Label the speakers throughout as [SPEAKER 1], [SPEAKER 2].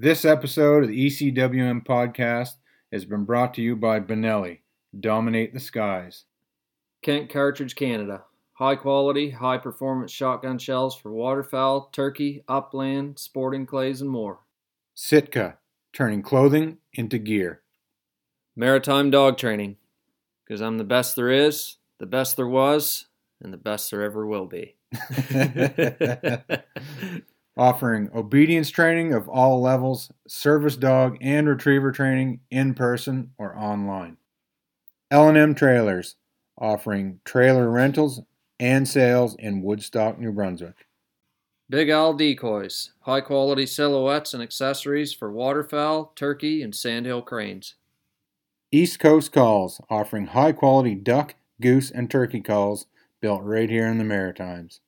[SPEAKER 1] This episode of the ECWM podcast has been brought to you by Benelli. Dominate the skies.
[SPEAKER 2] Kent Cartridge Canada. High quality, high performance shotgun shells for waterfowl, turkey, upland, sporting clays, and more.
[SPEAKER 1] Sitka, turning clothing into gear.
[SPEAKER 2] Maritime dog training. Because I'm the best there is, the best there was, and the best there ever will be.
[SPEAKER 1] Offering obedience training of all levels, service dog and retriever training in person or online. L&M Trailers, offering trailer rentals and sales in Woodstock, New Brunswick.
[SPEAKER 2] Big Owl Decoys. High quality silhouettes and accessories for waterfowl, turkey, and sandhill cranes.
[SPEAKER 1] East Coast Calls, offering high quality duck, goose, and turkey calls built right here in the Maritimes.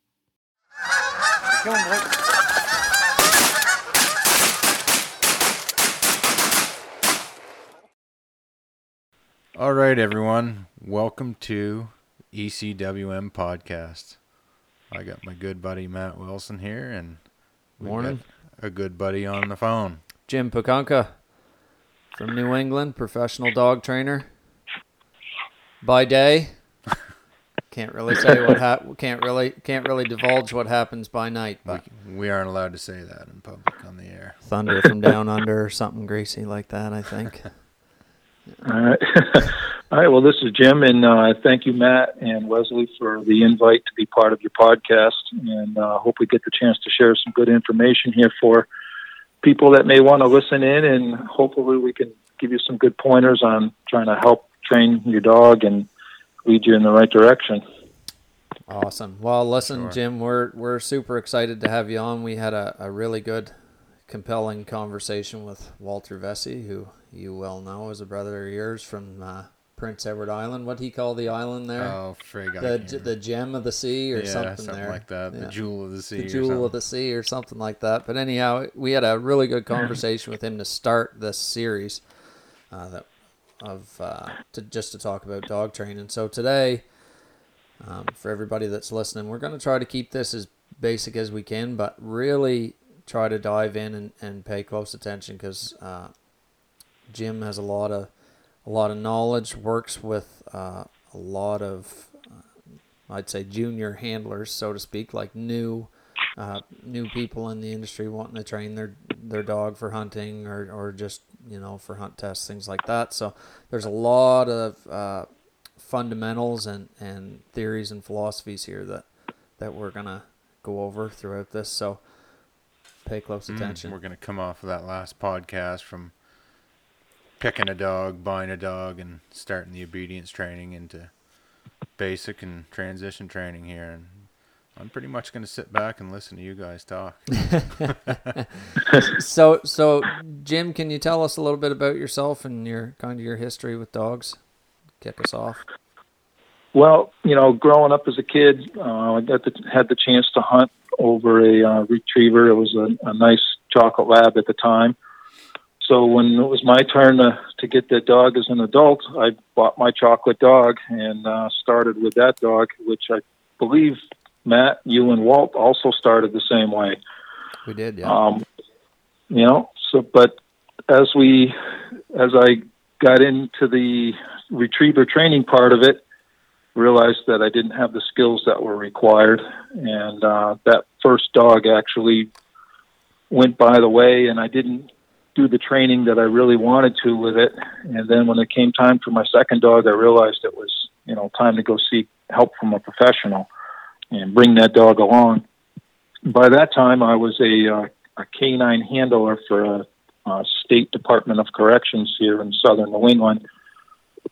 [SPEAKER 1] All right, everyone. Welcome to ECWM Podcast. I got my good buddy Matt Wilson here, and we've
[SPEAKER 2] Morning.
[SPEAKER 1] got a good buddy on the phone.
[SPEAKER 2] Jim Pakunka from New England, professional dog trainer. By day, can't really say what hap- can't really can't really divulge what happens by night, but
[SPEAKER 1] We, we aren't allowed to say that in public on the air.
[SPEAKER 2] thunder from down under or something greasy like that. I think.
[SPEAKER 3] All right. All right. Well, this is Jim, and uh, thank you, Matt and Wesley, for the invite to be part of your podcast. And uh, hope we get the chance to share some good information here for people that may want to listen in, and hopefully we can give you some good pointers on trying to help train your dog and lead you in the right direction.
[SPEAKER 2] Awesome. Well, listen,
[SPEAKER 1] Sure.
[SPEAKER 2] Jim, we're we're super excited to have you on. We had a, a really good, compelling conversation with Walter Vesey, who you well know is a brother of yours from uh, Prince Edward Island. What do he call the island there?
[SPEAKER 1] Oh, frig.
[SPEAKER 2] The the gem of the sea or
[SPEAKER 1] yeah,
[SPEAKER 2] something,
[SPEAKER 1] something
[SPEAKER 2] there.
[SPEAKER 1] like that.
[SPEAKER 2] Yeah.
[SPEAKER 1] The jewel of the sea.
[SPEAKER 2] the jewel of the sea or something like that. But anyhow, we had a really good conversation with him to start this series uh, that of uh, to just to talk about dog training. So today, um, for everybody that's listening, we're going to try to keep this as basic as we can, but really try to dive in and, and pay close attention because uh, Jim has a lot of a lot of knowledge, works with uh, a lot of uh, I'd say junior handlers, so to speak, like new uh, new people in the industry wanting to train their their dog for hunting or, or just you know for hunt tests things like that. So there's a lot of uh, fundamentals and, and theories and philosophies here that that we're gonna go over throughout this. So pay close
[SPEAKER 1] Mm,
[SPEAKER 2] attention.
[SPEAKER 1] we're going to come off of that last podcast from picking a dog, buying a dog, and starting the obedience training into basic and transition training here. And I'm pretty much going to sit back and listen to you guys talk.
[SPEAKER 2] so so Jim, can you tell us a little bit about yourself and your kind of your history with dogs? Kick us off.
[SPEAKER 3] Well, you know, growing up as a kid, uh, I got the, had the chance to hunt over a uh, retriever. It was a, a nice chocolate lab at the time. So when it was my turn to, to get the dog as an adult, I bought my chocolate dog and uh, started with that dog, which I believe Matt, you and Walt also started the same way.
[SPEAKER 2] We did, yeah.
[SPEAKER 3] Um, you know, so but as we, as I got into the retriever training part of it, realized that I didn't have the skills that were required, and uh, that first dog actually went by the way, and I didn't do the training that I really wanted to with it. And then when it came time for my second dog, I realized it was you know time to go seek help from a professional and bring that dog along. By that time, I was a uh, a canine handler for a, a state department of corrections here in southern New England,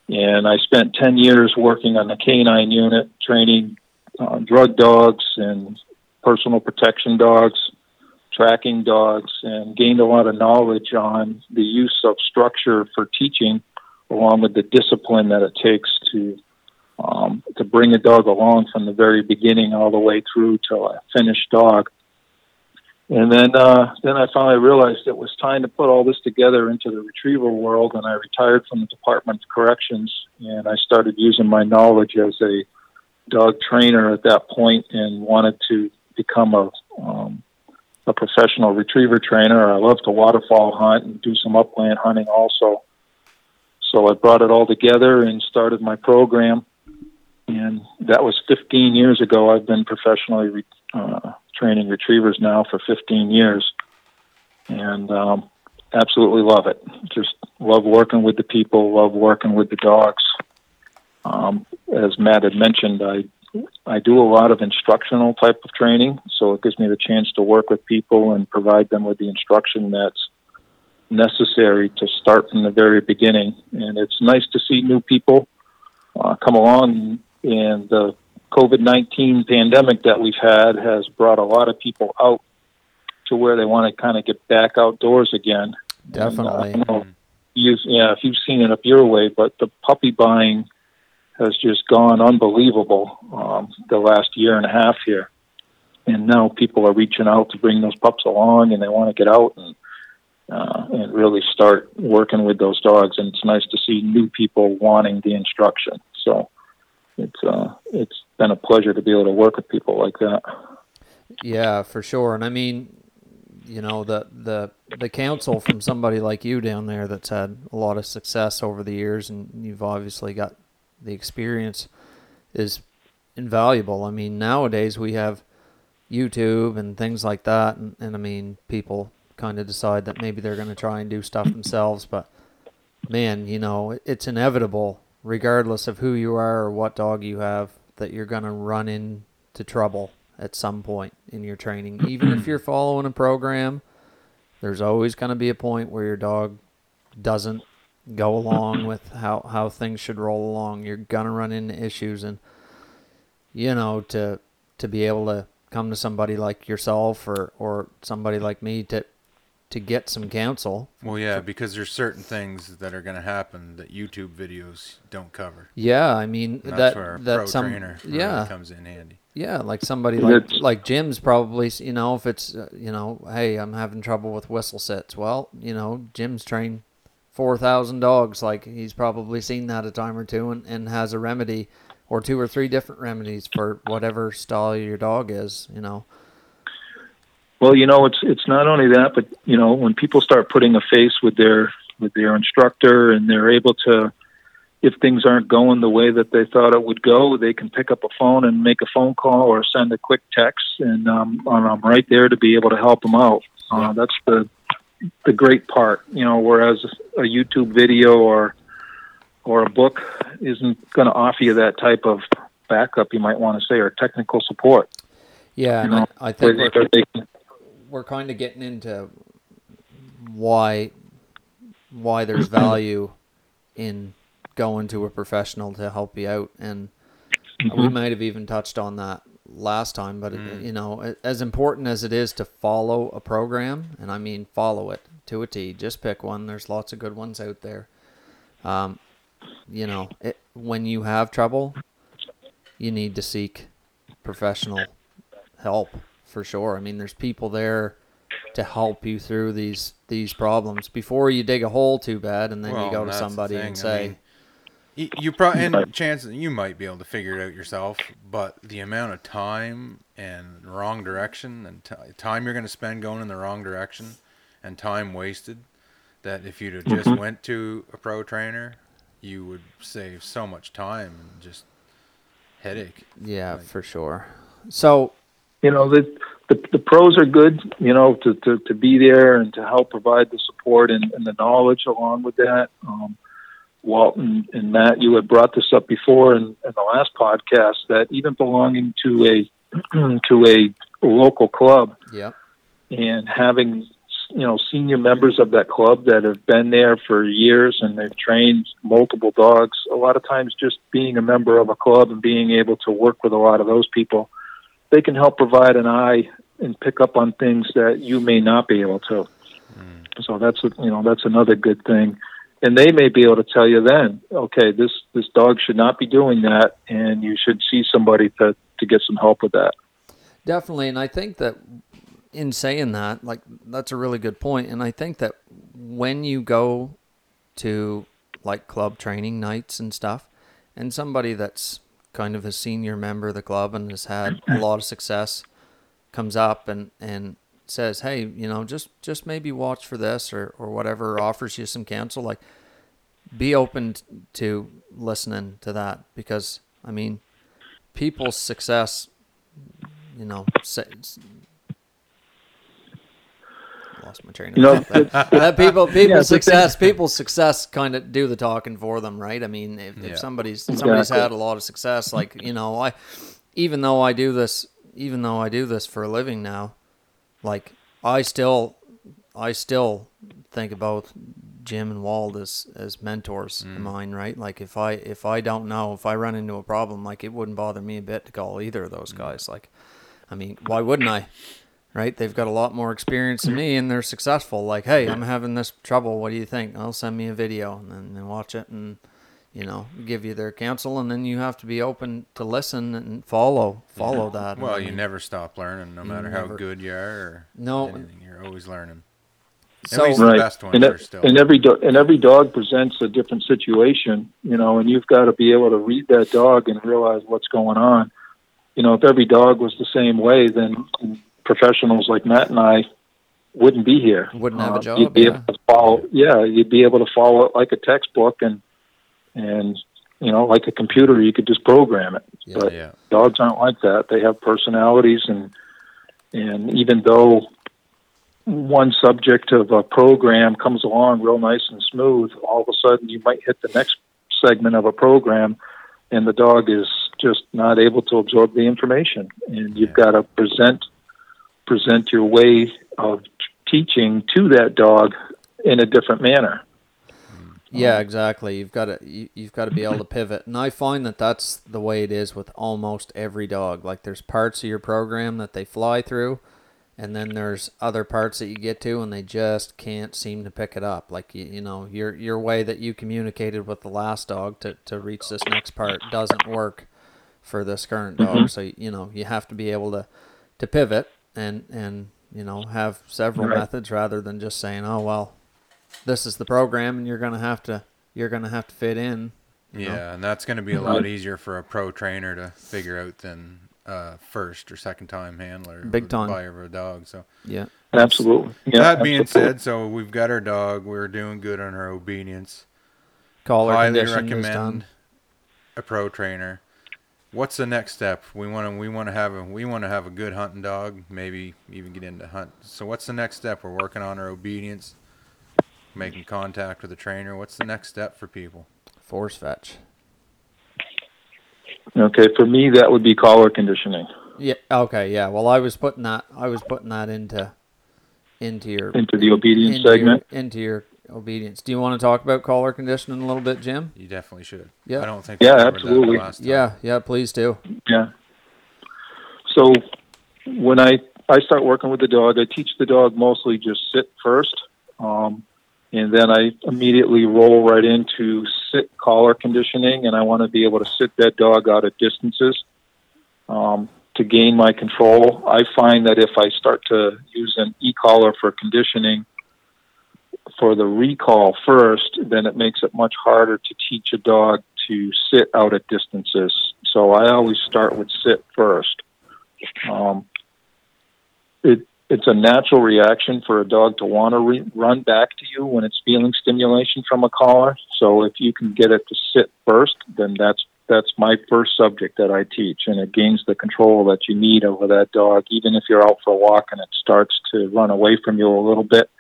[SPEAKER 3] and I spent ten years working on the canine unit, training uh, drug dogs and personal protection dogs, tracking dogs, and gained a lot of knowledge on the use of structure for teaching, along with the discipline that it takes to um, to bring a dog along from the very beginning all the way through to a finished dog. And then, uh, then I finally realized it was time to put all this together into the retriever world, and I retired from the Department of Corrections, and I started using my knowledge as a dog trainer at that point, and wanted to become a um, a professional retriever trainer. I love to waterfowl hunt and do some upland hunting also. So I brought it all together and started my program. And that was 15 years ago. I've been professionally re- uh, training retrievers now for 15 years. And um, absolutely love it. Just love working with the people, love working with the dogs. Um, as Matt had mentioned, I I do a lot of instructional type of training, so it gives me the chance to work with people and provide them with the instruction that's necessary to start from the very beginning. And it's nice to see new people uh, come along. And the COVID 19 pandemic that we've had has brought a lot of people out to where they want to kind of get back outdoors again.
[SPEAKER 2] Definitely.
[SPEAKER 3] And, uh, you, yeah, if you've seen it up your way, but the puppy buying has just gone unbelievable um, the last year and a half here. And now people are reaching out to bring those pups along, and they want to get out and uh, and really start working with those dogs. And it's nice to see new people wanting the instruction. So it's uh, it's been a pleasure to be able to work with people like that.
[SPEAKER 2] Yeah, for sure. And I mean, you know, the the the counsel from somebody like you down there that's had a lot of success over the years, and you've obviously got the experience is invaluable. I mean, nowadays we have YouTube and things like that, and, and I mean, people kind of decide that maybe they're going to try and do stuff themselves, but man, you know, it's inevitable, regardless of who you are or what dog you have, that you're going to run into trouble at some point in your training. Even if you're following a program, there's always going to be a point where your dog doesn't go along with how, how things should roll along. You're going to run into issues and you know to to be able to come to somebody like yourself or or somebody like me to to get some counsel.
[SPEAKER 1] Well, yeah, because there's certain things that are going to happen that YouTube videos don't cover.
[SPEAKER 2] Yeah, I mean
[SPEAKER 1] And
[SPEAKER 2] that
[SPEAKER 1] that's where a
[SPEAKER 2] that
[SPEAKER 1] pro
[SPEAKER 2] some
[SPEAKER 1] trainer really
[SPEAKER 2] yeah
[SPEAKER 1] comes in handy.
[SPEAKER 2] yeah like somebody like
[SPEAKER 3] It's-
[SPEAKER 2] like Jim's probably you know if it's uh, you know hey I'm having trouble with whistle sets. well you know Jim's trained four thousand dogs like he's probably seen that a time or two and, and has a remedy or two or three different remedies for whatever style your dog is you know
[SPEAKER 3] Well, you know, it's it's not only that, but you know, when people start putting a face with their with their instructor, and they're able to, if things aren't going the way that they thought it would go, they can pick up a phone and make a phone call or send a quick text, and um, I'm right there to be able to help them out. Uh, that's the the great part, you know. Whereas a YouTube video or or a book isn't going to offer you that type of backup, you might want to say, or technical support.
[SPEAKER 2] yeah and I, I think we're, we're kind of getting into why why there's value in going to a professional to help you out and we mm-hmm. might have even touched on that last time but it, you know as important as it is to follow a program and i mean follow it to a t just pick one. There's lots of good ones out there. Um, you know it, when you have trouble you need to seek professional help for sure. I mean, there's people there to help you through these these problems before you dig a hole too bad, and then you go to somebody and say,
[SPEAKER 1] mean, You, you probably and chances you might be able to figure it out yourself, but the amount of time and wrong direction and t- time you're going to spend going in the wrong direction and time wasted, that if you'd have just went to a pro trainer, you would save so much time and just headache.
[SPEAKER 2] "Yeah,
[SPEAKER 1] Like-
[SPEAKER 2] for sure." So,
[SPEAKER 3] you know the, the the pros are good you know to, to to be there and to help provide the support and, and the knowledge along with that um walt and, matt you had brought this up before in, in the last podcast that even belonging to a to a local club
[SPEAKER 2] yep,
[SPEAKER 3] and having you know senior members of that club that have been there for years and they've trained multiple dogs a lot of times just being a member of a club and being able to work with a lot of those people they can help provide an eye and pick up on things that you may not be able to. Hmm. So that's a, you know that's another good thing and they may be able to tell you then okay this this dog should not be doing that and you should see somebody to to get some help with that
[SPEAKER 2] definitely. And I think that in saying that, like, that's a really good point. And I think that when you go to like club training nights and stuff, and somebody that's kind of a senior member of the club and has had a lot of success comes up and and says, "Hey, you know, just just maybe watch for this or or whatever, or offers you some counsel, like be open to listening to that because I mean, people's success, you know, sa- lost my train of
[SPEAKER 3] You know,
[SPEAKER 2] thought. That, that people people's
[SPEAKER 3] Yeah,
[SPEAKER 2] success people's success kind of do the talking for them, right? I mean, if,
[SPEAKER 1] Yeah.
[SPEAKER 2] if somebody's somebody's
[SPEAKER 3] Exactly.
[SPEAKER 2] had a lot of success, like you know, I even though I do this, even though I do this for a living now, like I still, I still think about Jim and Walt as as mentors of mm. mine, right? Like if I if I don't know if I run into a problem, like it wouldn't bother me a bit to call either of those mm. guys. Like, I mean, why wouldn't I? Right? They've got a lot more experience than me, and they're successful. Like, hey, I'm having this trouble. What do you think? I'll send me a video, and then watch it, and you know, give you their counsel, and then you have to be open to listen and follow follow that.
[SPEAKER 1] Well,
[SPEAKER 2] I
[SPEAKER 1] you never stop learning, no matter how good you are. Or
[SPEAKER 2] No.
[SPEAKER 1] anything. you're always learning.
[SPEAKER 2] So
[SPEAKER 1] least- The
[SPEAKER 3] right.
[SPEAKER 1] best ones
[SPEAKER 3] and,
[SPEAKER 1] are still-
[SPEAKER 3] and every do- and every dog presents a different situation, you know, and you've got to be able to read that dog and realize what's going on. You know, if every dog was the same way, then professionals like Matt and I wouldn't be here.
[SPEAKER 2] Wouldn't have a
[SPEAKER 3] Uh,
[SPEAKER 2] job,
[SPEAKER 3] You'd be
[SPEAKER 2] yeah.
[SPEAKER 3] able to follow. Yeah, you'd be able to follow it like a textbook, and and you know, like a computer, you could just program it.
[SPEAKER 2] Yeah.
[SPEAKER 3] But
[SPEAKER 1] Yeah.
[SPEAKER 3] dogs aren't like that. They have personalities, and and even though one subject of a program comes along real nice and smooth, all of a sudden you might hit the next segment of a program, and the dog is just not able to absorb the information, and you've
[SPEAKER 1] Yeah.
[SPEAKER 3] got to present present your way of teaching to that dog in a different manner.
[SPEAKER 2] Yeah, um, exactly. You've got to you, you've got to be able to pivot, and I find that that's the way it is with almost every dog. Like there's parts of your program that they fly through, and then there's other parts that you get to, and they just can't seem to pick it up. Like you, you know, your your way that you communicated with the last dog to to reach this next part doesn't work for this current dog. Mm-hmm. So you know you have to be able to to pivot and and you know have several
[SPEAKER 3] Right.
[SPEAKER 2] methods rather than just saying, oh well, this is the program and you're gonna have to you're gonna have to fit in. you know?
[SPEAKER 1] Yeah, and that's going to be a lot easier for a pro trainer to figure out than uh, first or second time handler,
[SPEAKER 2] Big
[SPEAKER 1] or
[SPEAKER 2] time.
[SPEAKER 1] buyer of a dog. So
[SPEAKER 2] Yeah.
[SPEAKER 3] Absolutely. Yeah,
[SPEAKER 1] that being
[SPEAKER 3] absolutely.
[SPEAKER 1] said, so we've got our dog. We're doing good on our obedience.
[SPEAKER 2] Collar
[SPEAKER 1] Highly
[SPEAKER 2] condition is done.
[SPEAKER 1] recommend a pro trainer. What's the next step? We want to we want to have a we want to have a good hunting dog. Maybe even get into hunt. So what's the next step? We're working on our obedience, making contact with the trainer. What's the next step for people?
[SPEAKER 2] Force fetch.
[SPEAKER 3] Okay, for me that would be collar conditioning
[SPEAKER 2] Yeah. Okay. Yeah. Well, I was putting that. I was putting that into into your
[SPEAKER 3] into the obedience
[SPEAKER 2] into
[SPEAKER 3] segment.
[SPEAKER 2] Your, into your obedience. Do you want to talk about collar conditioning a little bit, Jim?
[SPEAKER 1] You definitely should.
[SPEAKER 2] Yeah.
[SPEAKER 1] I don't think.
[SPEAKER 3] Yeah,
[SPEAKER 1] we that
[SPEAKER 3] absolutely.
[SPEAKER 1] last time.
[SPEAKER 2] Yeah. Yeah. Please do.
[SPEAKER 3] Yeah. So when I I start working with the dog, I teach the dog mostly just sit first, um, and then I immediately roll right into sit collar conditioning, and I want to be able to sit that dog out at distances um, to gain my control. I find that if I start to use an e-collar for conditioning for the recall first, then it makes it much harder to teach a dog to sit out at distances. So I always start with sit first. Um, it it's a natural reaction for a dog to want to re- run back to you when it's feeling stimulation from a collar. So if you can get it to sit first, then that's that's my first subject that I teach, and it gains the control that you need over that dog. Even if you're out for a walk and it starts to run away from you a little bit,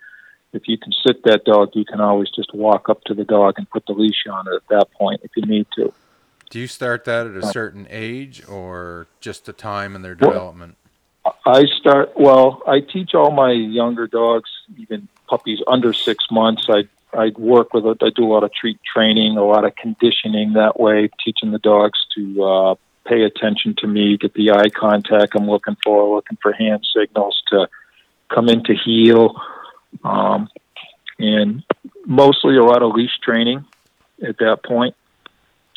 [SPEAKER 3] if you can sit that dog, you can always just walk up to the dog and put the leash on it at that point if you need to.
[SPEAKER 1] Do you start that at a certain age or just the time in their development?
[SPEAKER 3] I start well. I teach all my younger dogs, even puppies under six months. I I work with. I do a lot of treat training, a lot of conditioning that way, teaching the dogs to uh, pay attention to me, get the eye contact I'm looking for, looking for hand signals to come in to heel, um, and mostly a lot of leash training at that point.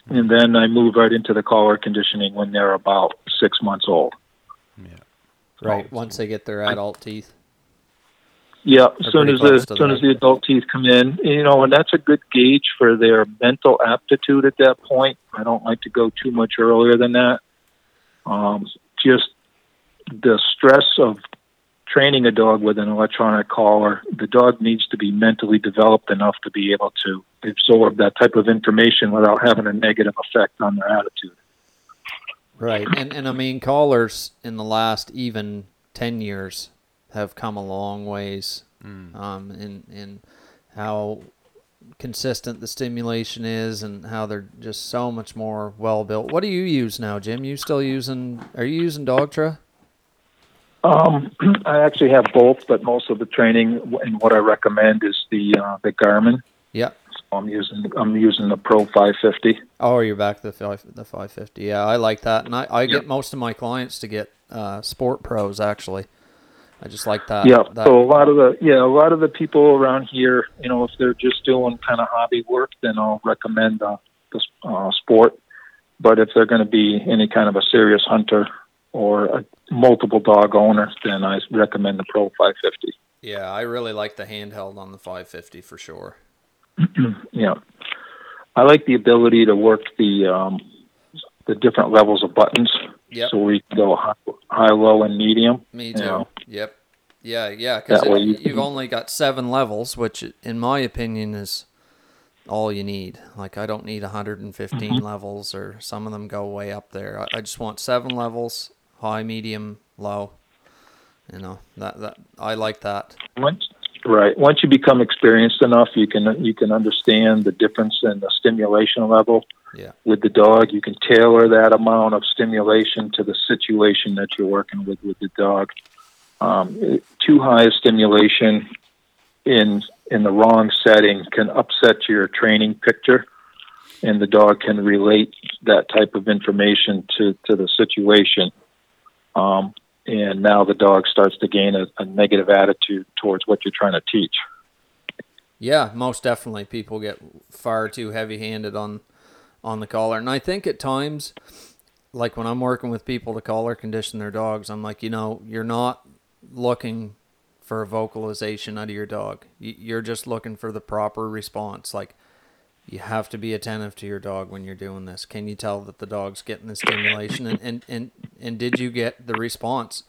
[SPEAKER 3] And then I move right into the collar conditioning when they're about six months old.
[SPEAKER 1] Yeah.
[SPEAKER 2] Right. Once they get their adult teeth.
[SPEAKER 3] Yeah, as soon as the as soon
[SPEAKER 2] that.
[SPEAKER 3] as the adult teeth come in, you know, and that's a good gauge for their mental aptitude at that point. I don't like to go too much earlier than that. Um, just the stress of training a dog with an electronic collar, the dog needs to be mentally developed enough to be able to absorb that type of information without having a negative effect on their attitude.
[SPEAKER 2] Right, and and I mean collars in the last even ten years have come a long ways, mm. um, in in how consistent the stimulation is and how they're just so much more well built. What do you use now, Jim? You still using? Are you using Dogtra?
[SPEAKER 3] Um, I actually have both, but most of the training and what I recommend is the uh, the Garmin.
[SPEAKER 2] Yeah.
[SPEAKER 3] I'm using I'm using the Pro 550.
[SPEAKER 2] Oh, you're back to the five, the 550. Yeah, I like that, and I, I get most of my clients to get uh, Sport Pros actually. I just like that.
[SPEAKER 3] Yeah.
[SPEAKER 2] That.
[SPEAKER 3] So a lot of the yeah a lot of the people around here, you know, if they're just doing kind of hobby work, then I'll recommend uh, the uh, Sport. But if they're going to be any kind of a serious hunter or a multiple dog owner, then I recommend the Pro 550.
[SPEAKER 2] Yeah, I really like the handheld on the 550 for sure.
[SPEAKER 3] yeah, I like the ability to work the um, the different levels of buttons.
[SPEAKER 2] Yep.
[SPEAKER 3] So we can go high, high low, and medium.
[SPEAKER 2] Me too. You know. Yep. Yeah, yeah. Because you you've only got seven levels, which, in my opinion, is all you need. Like I don't need 115 mm-hmm. levels, or some of them go way up there. I, I just want seven levels, high, medium, low. You know that that I like that.
[SPEAKER 3] Once, right. Once you become experienced enough, you can you can understand the difference in the stimulation level
[SPEAKER 2] yeah.
[SPEAKER 3] with the dog. You can tailor that amount of stimulation to the situation that you're working with with the dog. Um, too high a stimulation in in the wrong setting can upset your training picture, and the dog can relate that type of information to to the situation. Um, and now the dog starts to gain a, a negative attitude towards what you're trying to teach.
[SPEAKER 2] Yeah, most definitely. People get far too heavy-handed on on the collar. And I think at times, like when I'm working with people to collar condition their dogs, I'm like, you know, you're not looking for a vocalization out of your dog. You're just looking for the proper response. Like, you have to be attentive to your dog when you're doing this. Can you tell that the dog's getting the stimulation? And, and, and, and did you get the response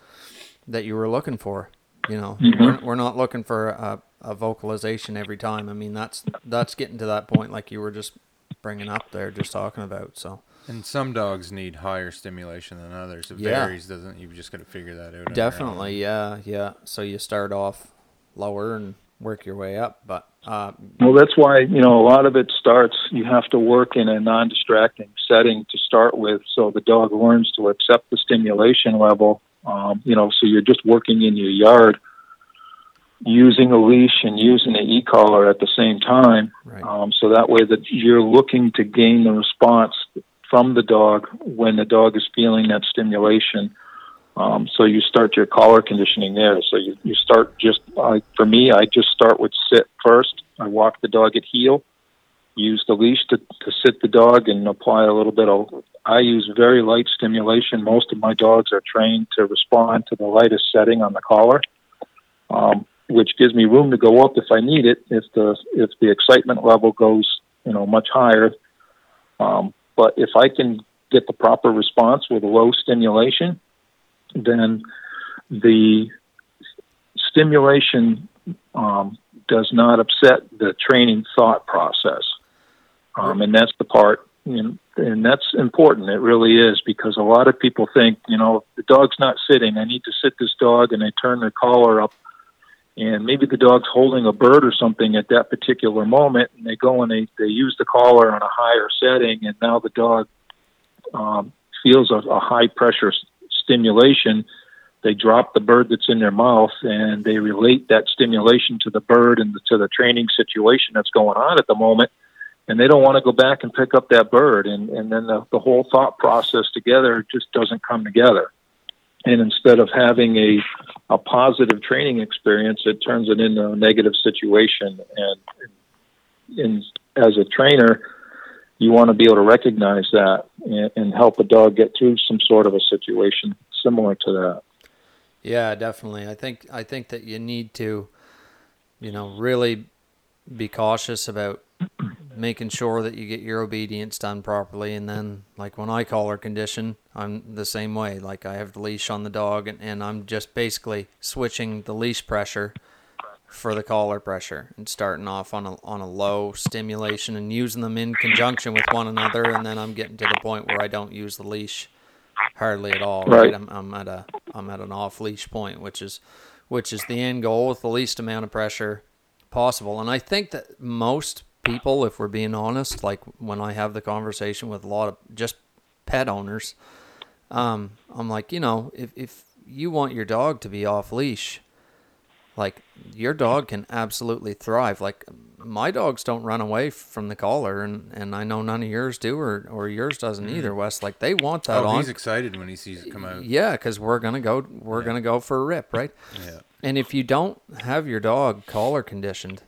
[SPEAKER 2] that you were looking for? You know, mm-hmm. we're, we're not looking for a, a vocalization every time. I mean, that's that's getting to that point, like you were just bringing up there, just talking about. So.
[SPEAKER 1] And some dogs need higher stimulation than others. It yeah. varies, doesn't? You've just got to figure that out.
[SPEAKER 2] Definitely, yeah, yeah. So you start off lower and work your way up, but. Uh,
[SPEAKER 3] well, that's why you know a lot of it starts. You have to work in a non-distracting setting to start with, so the dog learns to accept the stimulation level. Um, you know, so you're just working in your yard using a leash and using an e-collar at the same time.
[SPEAKER 2] Right.
[SPEAKER 3] Um, so that way that you're looking to gain the response from the dog when the dog is feeling that stimulation. Um, so you start your collar conditioning there. So you, you start just, uh, for me, I just start with sit first. I walk the dog at heel, use the leash to, to sit the dog and apply a little bit of, I use very light stimulation. Most of my dogs are trained to respond to the lightest setting on the collar. Um, which gives me room to go up if I need it. If the if the excitement level goes you know much higher, um, but if I can get the proper response with low stimulation, then the stimulation um, does not upset the training thought process, um, and that's the part. You know, and that's important. It really is because a lot of people think, you know, the dog's not sitting. I need to sit this dog, and they turn their collar up and maybe the dog's holding a bird or something at that particular moment, and they go and they, they use the collar on a higher setting, and now the dog um, feels a, a high pressure stimulation. They drop the bird that's in their mouth, and they relate that stimulation to the bird and to the training situation that's going on at the moment. And they don't want to go back and pick up that bird, and, and then the, the whole thought process together just doesn't come together and instead of having a a positive training experience, it turns it into a negative situation. And in, as a trainer, you want to be able to recognize that and, and help a dog get through some sort of a situation similar to that.
[SPEAKER 2] Yeah, definitely. I think I think that you need to, you know, really be cautious about making sure that you get your obedience done properly. And then, like when I collar condition, I'm the same way. Like I have the leash on the dog, and, and I'm just basically switching the leash pressure for the collar pressure and starting off on a on a low stimulation and using them in conjunction with one another. And then I'm getting to the point where I don't use the leash hardly at all.
[SPEAKER 3] Right.
[SPEAKER 2] I'm, I'm at a I'm at an off leash point, which is which is the end goal with the least amount of pressure possible. And I think that most people, if we're being honest, like when I have the conversation with a lot of just pet owners, um, I'm like, you know, if if you want your dog to be off leash, like your dog can absolutely thrive. Like my dogs don't run away from the collar, and, and I know none of yours do, or, or yours doesn't mm. either, Wes. Like they want that
[SPEAKER 1] Oh,
[SPEAKER 2] on.
[SPEAKER 1] he's excited when he sees it come out.
[SPEAKER 2] Yeah, because we're gonna go. We're gonna go for a rip, right?
[SPEAKER 1] Yeah.
[SPEAKER 2] And if you don't have your dog collar conditioned,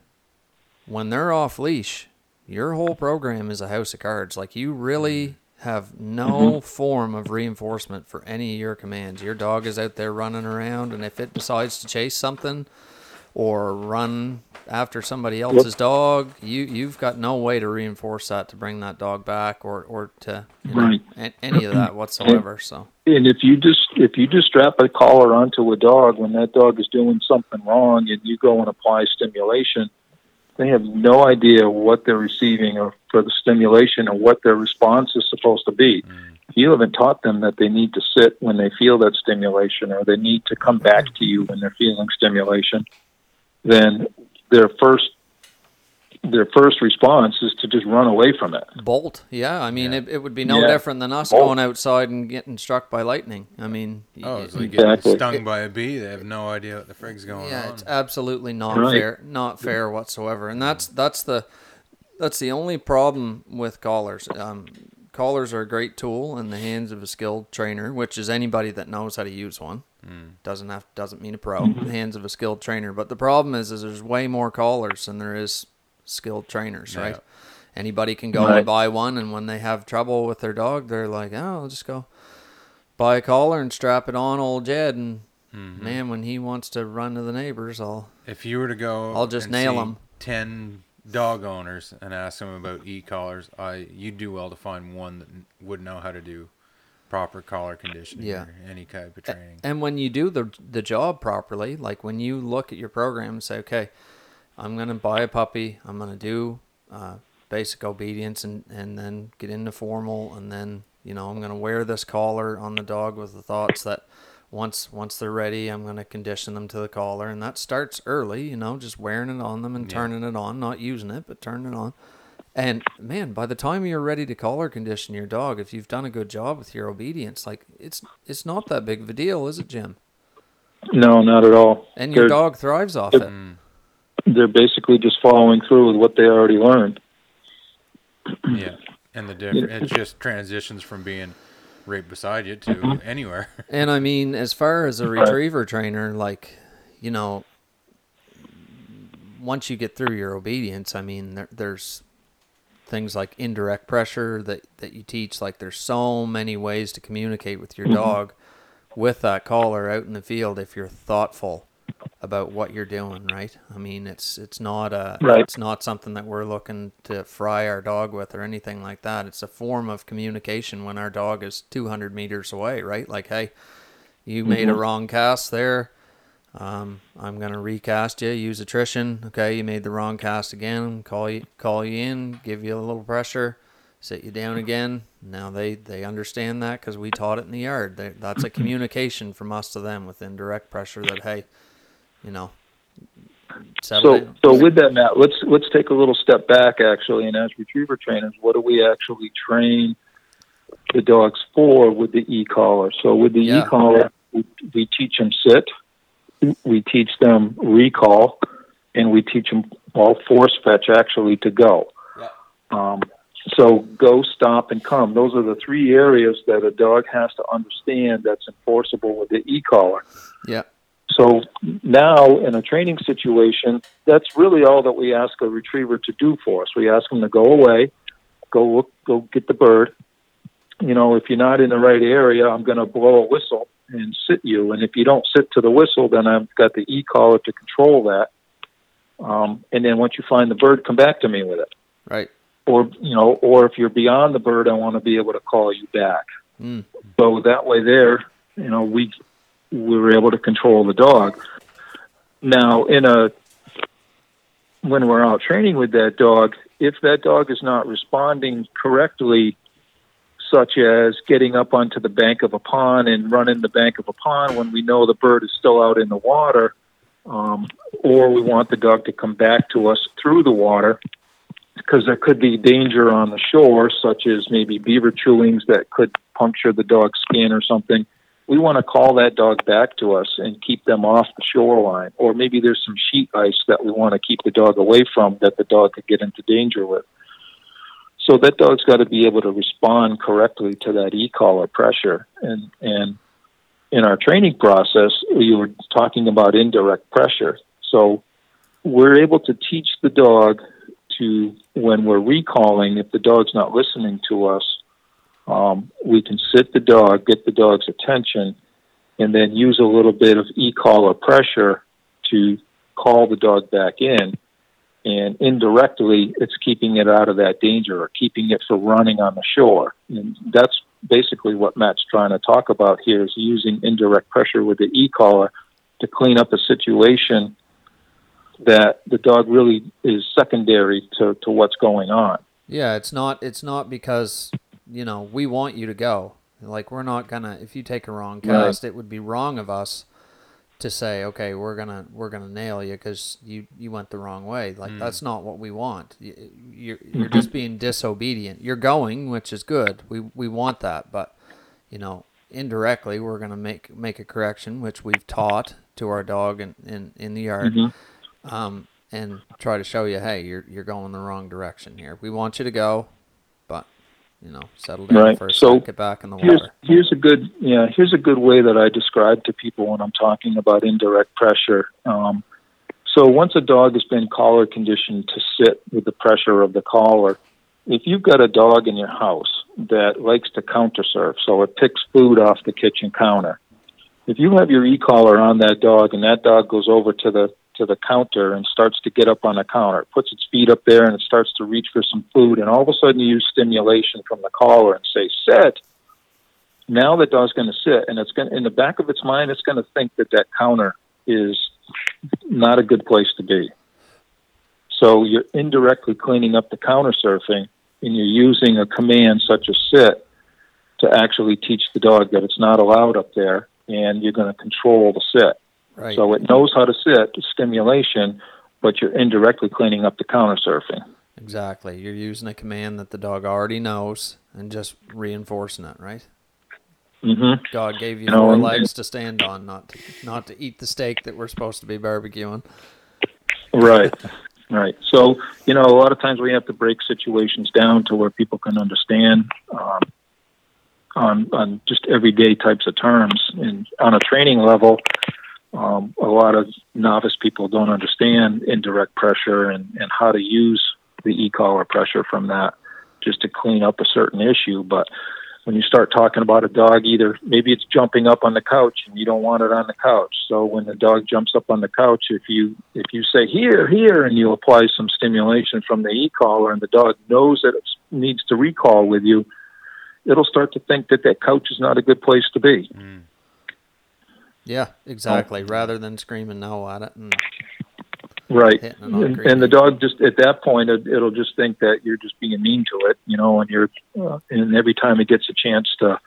[SPEAKER 2] when they're off leash, your whole program is a house of cards. Like you really mm. Have no mm-hmm. form of reinforcement for any of your commands. Your dog is out there running around, and if it decides to chase something or run after somebody else's dog, you you've got no way to reinforce that to bring that dog back or or to you know,
[SPEAKER 3] Right.
[SPEAKER 2] a- any of that whatsoever. So
[SPEAKER 3] And if you just if you just strap a collar onto a dog when that dog is doing something wrong and you go and apply stimulation, they have no idea what they're receiving or for the stimulation or what their response is supposed to be. If you haven't taught them that they need to sit when they feel that stimulation or they need to come back to you when they're feeling stimulation, then their first their first response is to just run away from it.
[SPEAKER 2] Bolt, yeah. I mean,
[SPEAKER 1] Yeah.
[SPEAKER 2] it, it would be no
[SPEAKER 3] Yeah.
[SPEAKER 2] different than us
[SPEAKER 3] Bolt.
[SPEAKER 2] going outside and getting struck by lightning. I mean,
[SPEAKER 1] Oh, it's
[SPEAKER 2] y-
[SPEAKER 1] like getting stung by a bee. They have no idea what the frig's going
[SPEAKER 2] yeah,
[SPEAKER 1] on.
[SPEAKER 2] Yeah, it's absolutely not
[SPEAKER 3] Right.
[SPEAKER 2] fair, not fair whatsoever. And that's that's the that's the only problem with collars. Um, collars are a great tool in the hands of a skilled trainer, which is anybody that knows how to use one. Doesn't have doesn't mean a pro. In the hands of a skilled trainer. But the problem is, is there's way more collars than there is skilled trainers, right? Anybody can go
[SPEAKER 3] Right.
[SPEAKER 2] and buy one, and when they have trouble with their dog, they're like, "Oh, I'll just go buy a collar and strap it on old Jed." And mm-hmm. man, when he wants to run to the neighbors, I'll
[SPEAKER 1] If you were to go,
[SPEAKER 2] I'll just
[SPEAKER 1] and
[SPEAKER 2] nail him.
[SPEAKER 1] Ten dog owners and ask them about e-collars, I you'd do well to find one that would know how to do proper collar conditioning
[SPEAKER 2] Yeah.
[SPEAKER 1] or any type of training.
[SPEAKER 2] And when you do the the job properly, like when you look at your program and say, okay, I'm gonna buy a puppy, I'm gonna do uh, basic obedience, and and then get into formal, and then you know I'm gonna wear this collar on the dog with the thoughts that once once they're ready, I'm gonna condition them to the collar, and that starts early, you know, just wearing it on them and
[SPEAKER 1] Yeah.
[SPEAKER 2] turning it on, not using it, but turning it on. And man, by the time you're ready to collar condition your dog, if you've done a good job with your obedience, like it's it's not that big of a deal, is it, Jim?
[SPEAKER 3] No, not at all.
[SPEAKER 2] And your
[SPEAKER 3] They're-
[SPEAKER 2] dog thrives off it.
[SPEAKER 1] Mm,
[SPEAKER 3] they're basically just following through with what they already learned.
[SPEAKER 1] yeah, and the different it just transitions from being right beside you to
[SPEAKER 2] Mm-hmm.
[SPEAKER 1] anywhere.
[SPEAKER 2] And I mean, as far as a retriever trainer, like, you know, once you get through your obedience, I mean, there, there's things like indirect pressure that, that you teach. Like, there's so many ways to communicate with your dog with that collar out in the field if you're thoughtful about what you're doing, right? I mean, it's it's not a
[SPEAKER 3] Right.
[SPEAKER 2] it's not something that we're looking to fry our dog with or anything like that. It's a form of communication when our dog is 200 meters away, right? Like, hey, you made a wrong cast there. Um, I'm gonna recast you. Use attrition. Okay, you made the wrong cast again. Call you, call you in. Give you a little pressure. Sit you down again. Now they they understand that because we taught it in the yard. They, that's a communication from us to them with indirect pressure. That hey, you know,
[SPEAKER 3] So, so with that, Matt, let's let's take a little step back actually, and as retriever trainers, what do we actually train the dogs for with the e-collar? So with the
[SPEAKER 2] Yeah.
[SPEAKER 3] e-collar, we, we teach them sit, we teach them recall, and we teach them all force fetch actually to go.
[SPEAKER 2] Yeah.
[SPEAKER 3] Um, so go, stop, and come. Those are the three areas that a dog has to understand that's enforceable with the e-collar.
[SPEAKER 2] yeah,
[SPEAKER 3] So now in a training situation, that's really all that we ask a retriever to do for us. We ask them to go away, go look, go get the bird. You know, if you're not in the right area, I'm going to blow a whistle and sit you. And if you don't sit to the whistle, then I've got the e collar to control that. Um, and then once you find the bird, come back to me with it.
[SPEAKER 2] right.
[SPEAKER 3] or you know, or if you're beyond the bird, I want to be able to call you back.
[SPEAKER 2] Mm.
[SPEAKER 3] So that way, there, you know, we we were able to control the dog. Now, in a when we're out training with that dog, if that dog is not responding correctly, such as getting up onto the bank of a pond and running the bank of a pond when we know the bird is still out in the water, um, or we want the dog to come back to us through the water because there could be danger on the shore, such as maybe beaver chewings that could puncture the dog's skin or something. We want to call that dog back to us and keep them off the shoreline. Or maybe there's some sheet ice that we want to keep the dog away from that the dog could get into danger with. So that dog's got to be able to respond correctly to that e-collar pressure. And, and in our training process, we were talking about indirect pressure. So we're able to teach the dog to when we're recalling, if the dog's not listening to us, um, we can sit the dog, get the dog's attention, and then use a little bit of e-collar pressure to call the dog back in. And indirectly, it's keeping it out of that danger or keeping it from running on the shore. And that's basically what Matt's trying to talk about here is using indirect pressure with the e-collar to clean up a situation that the dog really is secondary to, to what's going on.
[SPEAKER 2] Yeah, it's not it's not because you know we want you to go. Like we're not gonna if you take a wrong cast, right. it would be wrong of us to say, okay, we're gonna we're gonna nail you because you you went the wrong way. Like mm. that's not what we want. You, you're you're just being disobedient. You're going, which is good. We we want that, but you know indirectly we're gonna make make a correction, which we've taught to our dog in in, in the yard. Mm-hmm um, and try to show you, hey, you're you're going the wrong direction here. We want you to go, you know, settle down right. first, so get back in the
[SPEAKER 3] here's,
[SPEAKER 2] water.
[SPEAKER 3] Here's a good, yeah, here's a good way that I describe to people when I'm talking about indirect pressure. Um, so once a dog has been collar conditioned to sit with the pressure of the collar, if you've got a dog in your house that likes to counter surf, so it picks food off the kitchen counter, if you have your e-collar on that dog and that dog goes over to the to the counter and starts to get up on the counter. It puts its feet up there and it starts to reach for some food, and all of a sudden you use stimulation from the collar and say, "Sit." Now the dog's going to sit, and it's going in the back of its mind, it's going to think that that counter is not a good place to be. So you're indirectly cleaning up the counter surfing, and you're using a command such as sit to actually teach the dog that it's not allowed up there, and you're going to control the sit.
[SPEAKER 2] Right.
[SPEAKER 3] So it knows how to sit, stimulation, but you're indirectly cleaning up the counter surfing.
[SPEAKER 2] Exactly. You're using a command that the dog already knows and just reinforcing it, right?
[SPEAKER 3] Mm-hmm.
[SPEAKER 2] God gave you, you four know, legs to stand on, not to, not to eat the steak that we're supposed to be barbecuing.
[SPEAKER 3] Right, right. So you know, a lot of times we have to break situations down to where people can understand um, on on just everyday types of terms. And on a training level, um, a lot of novice people don't understand indirect pressure and, and how to use the e-collar pressure from that just to clean up a certain issue. But when you start talking about a dog, either maybe it's jumping up on the couch and you don't want it on the couch. So when the dog jumps up on the couch, if you if you say here, here, and you apply some stimulation from the e-collar, and the dog knows that it needs to recall with you, it'll start to think that that couch is not a good place to be. Mm.
[SPEAKER 2] Yeah, exactly. Oh. Rather than screaming no at it and
[SPEAKER 3] right, and, and, the dog just at that point it, will just think that you're just being mean to it, you know, and you're uh, and every time it gets a chance to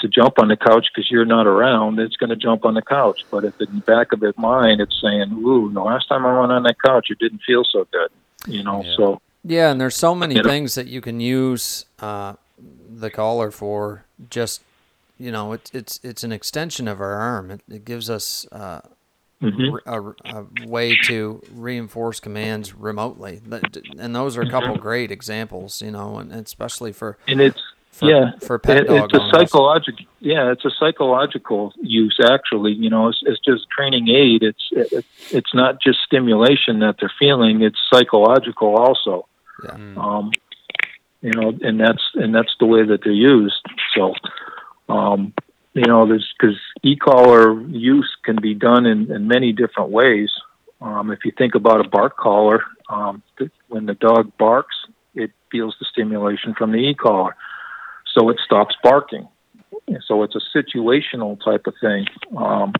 [SPEAKER 3] to jump on the couch because you're not around, it's going to jump on the couch. But if in the back of its mind it's saying, "Ooh, the last time I went on that couch, it didn't feel so good," you know,
[SPEAKER 2] yeah.
[SPEAKER 3] so.
[SPEAKER 2] Yeah, and there's so many things that you can use uh, the collar for. Just you know, it's it's it's an extension of our arm. It, it gives us uh, mm-hmm. a, a, way to reinforce commands remotely, and those are a couple mm-hmm. great examples. You know, and especially for
[SPEAKER 3] and it's
[SPEAKER 2] for,
[SPEAKER 3] yeah
[SPEAKER 2] for pet dog
[SPEAKER 3] it's a psychological yeah it's a psychological use actually you know it's, it's just training aid it's it, it's not just stimulation that they're feeling it's psychological also
[SPEAKER 2] yeah.
[SPEAKER 3] um you know and that's and that's the way that they're used so um, you know, there's because e-collar use can be done in, in many different ways. Um, if you think about a bark collar, um, th- when the dog barks, it feels the stimulation from the e-collar. So it stops barking. So it's a situational type of thing. Um,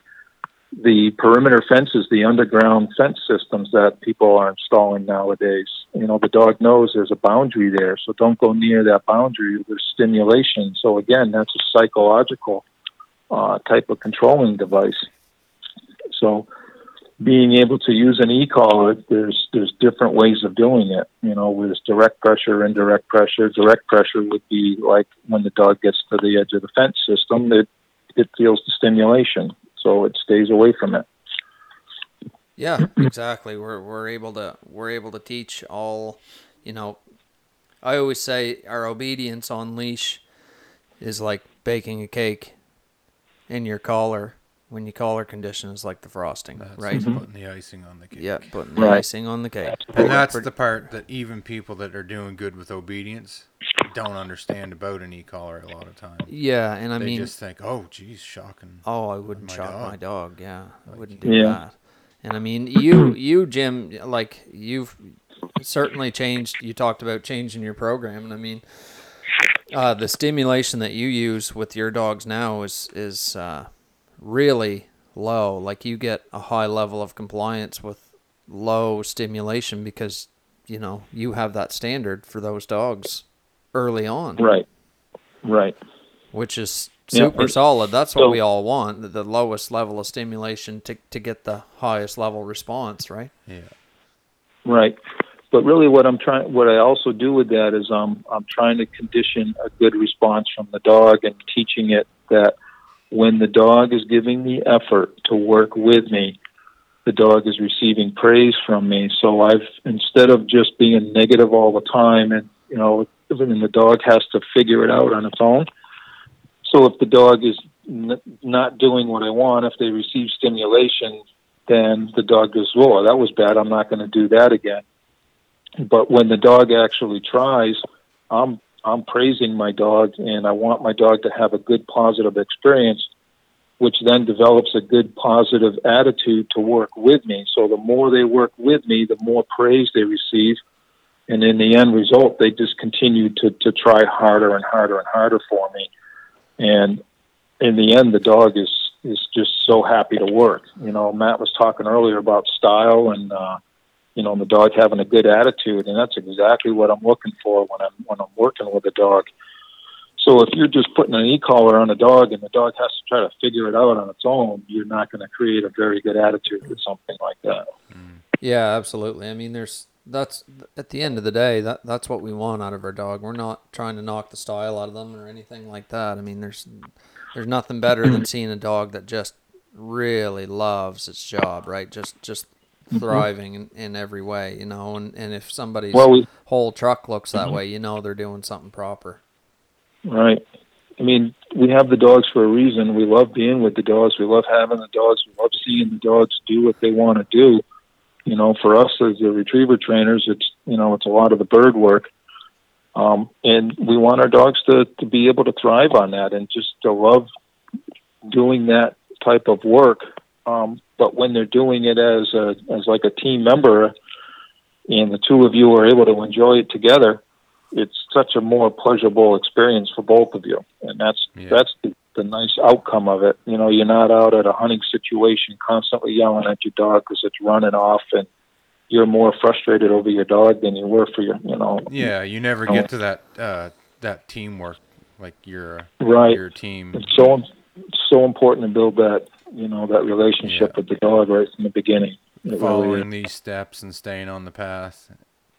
[SPEAKER 3] the perimeter fences, the underground fence systems that people are installing nowadays, you know, the dog knows there's a boundary there, so don't go near that boundary. There's stimulation. So again, that's a psychological uh, type of controlling device. So being able to use an e-collar, there's there's different ways of doing it. You know, there's direct pressure, indirect pressure. Direct pressure would be like when the dog gets to the edge of the fence system, it it feels the stimulation, so it stays away from it.
[SPEAKER 2] Yeah, exactly. We're we're able to we're able to teach all, you know. I always say our obedience on leash is like baking a cake in your collar when you collar condition is like the frosting,
[SPEAKER 1] That's
[SPEAKER 2] right?
[SPEAKER 1] putting the icing on the cake.
[SPEAKER 2] Yeah, putting the
[SPEAKER 3] Right.
[SPEAKER 2] icing on the cake.
[SPEAKER 1] And that's the part that even people that are doing good with obedience don't understand about an e-collar a lot of times.
[SPEAKER 2] Yeah, and I mean.
[SPEAKER 1] they
[SPEAKER 2] mean,
[SPEAKER 1] just think, "Oh, geez, shocking."
[SPEAKER 2] oh, I wouldn't
[SPEAKER 1] my
[SPEAKER 2] shock
[SPEAKER 1] dog.
[SPEAKER 2] my dog. Yeah, I wouldn't do
[SPEAKER 3] Yeah.
[SPEAKER 2] that. And I mean, you, you, Jim, like you've certainly changed. You talked about changing your program, and I mean, uh, the stimulation that you use with your dogs now is is uh, really low. Like you get a high level of compliance with low stimulation because you know you have that standard for those dogs early on,
[SPEAKER 3] Right. Right.
[SPEAKER 2] which is super
[SPEAKER 3] and
[SPEAKER 2] solid. That's what
[SPEAKER 3] so-
[SPEAKER 2] we all want the, the lowest level of stimulation to, to get the highest level response, right?
[SPEAKER 1] Yeah.
[SPEAKER 3] Right. But really, what I'm trying, what I also do with that is, um, I'm trying to condition a good response from the dog and teaching it that when the dog is giving the effort to work with me, the dog is receiving praise from me. So I've instead of just being negative all the time, and you know, and the dog has to figure it out on its own. So if the dog is n- not doing what I want, if they receive stimulation, then the dog goes, "Whoa, that was bad. I'm not going to do that again." But when the dog actually tries, I'm I'm praising my dog, and I want my dog to have a good, positive experience, which then develops a good, positive attitude to work with me. So the more they work with me, the more praise they receive, and in the end result, they just continue to to try harder and harder and harder for me, and in the end, the dog is is just so happy to work. You know, Matt was talking earlier about style and uh, you know, and the dog having a good attitude, and that's exactly what I'm looking for when I'm when I'm working with a dog. So if you're just putting an e-collar on a dog and the dog has to try to figure it out on its own, you're not going to create a very good attitude with something like that. Mm.
[SPEAKER 2] Yeah, absolutely. I mean, there's that's at the end of the day that that's what we want out of our dog. We're not trying to knock the style out of them or anything like that. I mean, there's there's nothing better than seeing a dog that just really loves its job, right? Just just thriving in, in every way, you know. And and if somebody's
[SPEAKER 3] Well, we
[SPEAKER 2] whole truck looks that way, you know they're doing something proper.
[SPEAKER 3] Right. I mean, we have the dogs for a reason. We love being with the dogs. We love having the dogs. We love seeing the dogs do what they want to do. You know, for us as the retriever trainers, it's you know, it's a lot of the bird work. Um, and we want our dogs to, to be able to thrive on that and just to love doing that type of work. Um, but when they're doing it as a as like a team member, and the two of you are able to enjoy it together, it's such a more pleasurable experience for both of you, and that's
[SPEAKER 1] Yeah.
[SPEAKER 3] that's the, the nice outcome of it. You know, you're not out at a hunting situation constantly yelling at your dog because it's running off, and you're more frustrated over your dog than you were for your, you know.
[SPEAKER 1] Yeah, you never get to that uh, that teamwork like your
[SPEAKER 3] Right.
[SPEAKER 1] your team.
[SPEAKER 3] It's so so important to build that, you know, that relationship
[SPEAKER 1] Yeah.
[SPEAKER 3] with the dog right from the beginning. It really
[SPEAKER 1] following
[SPEAKER 3] is.
[SPEAKER 1] these steps and staying on the path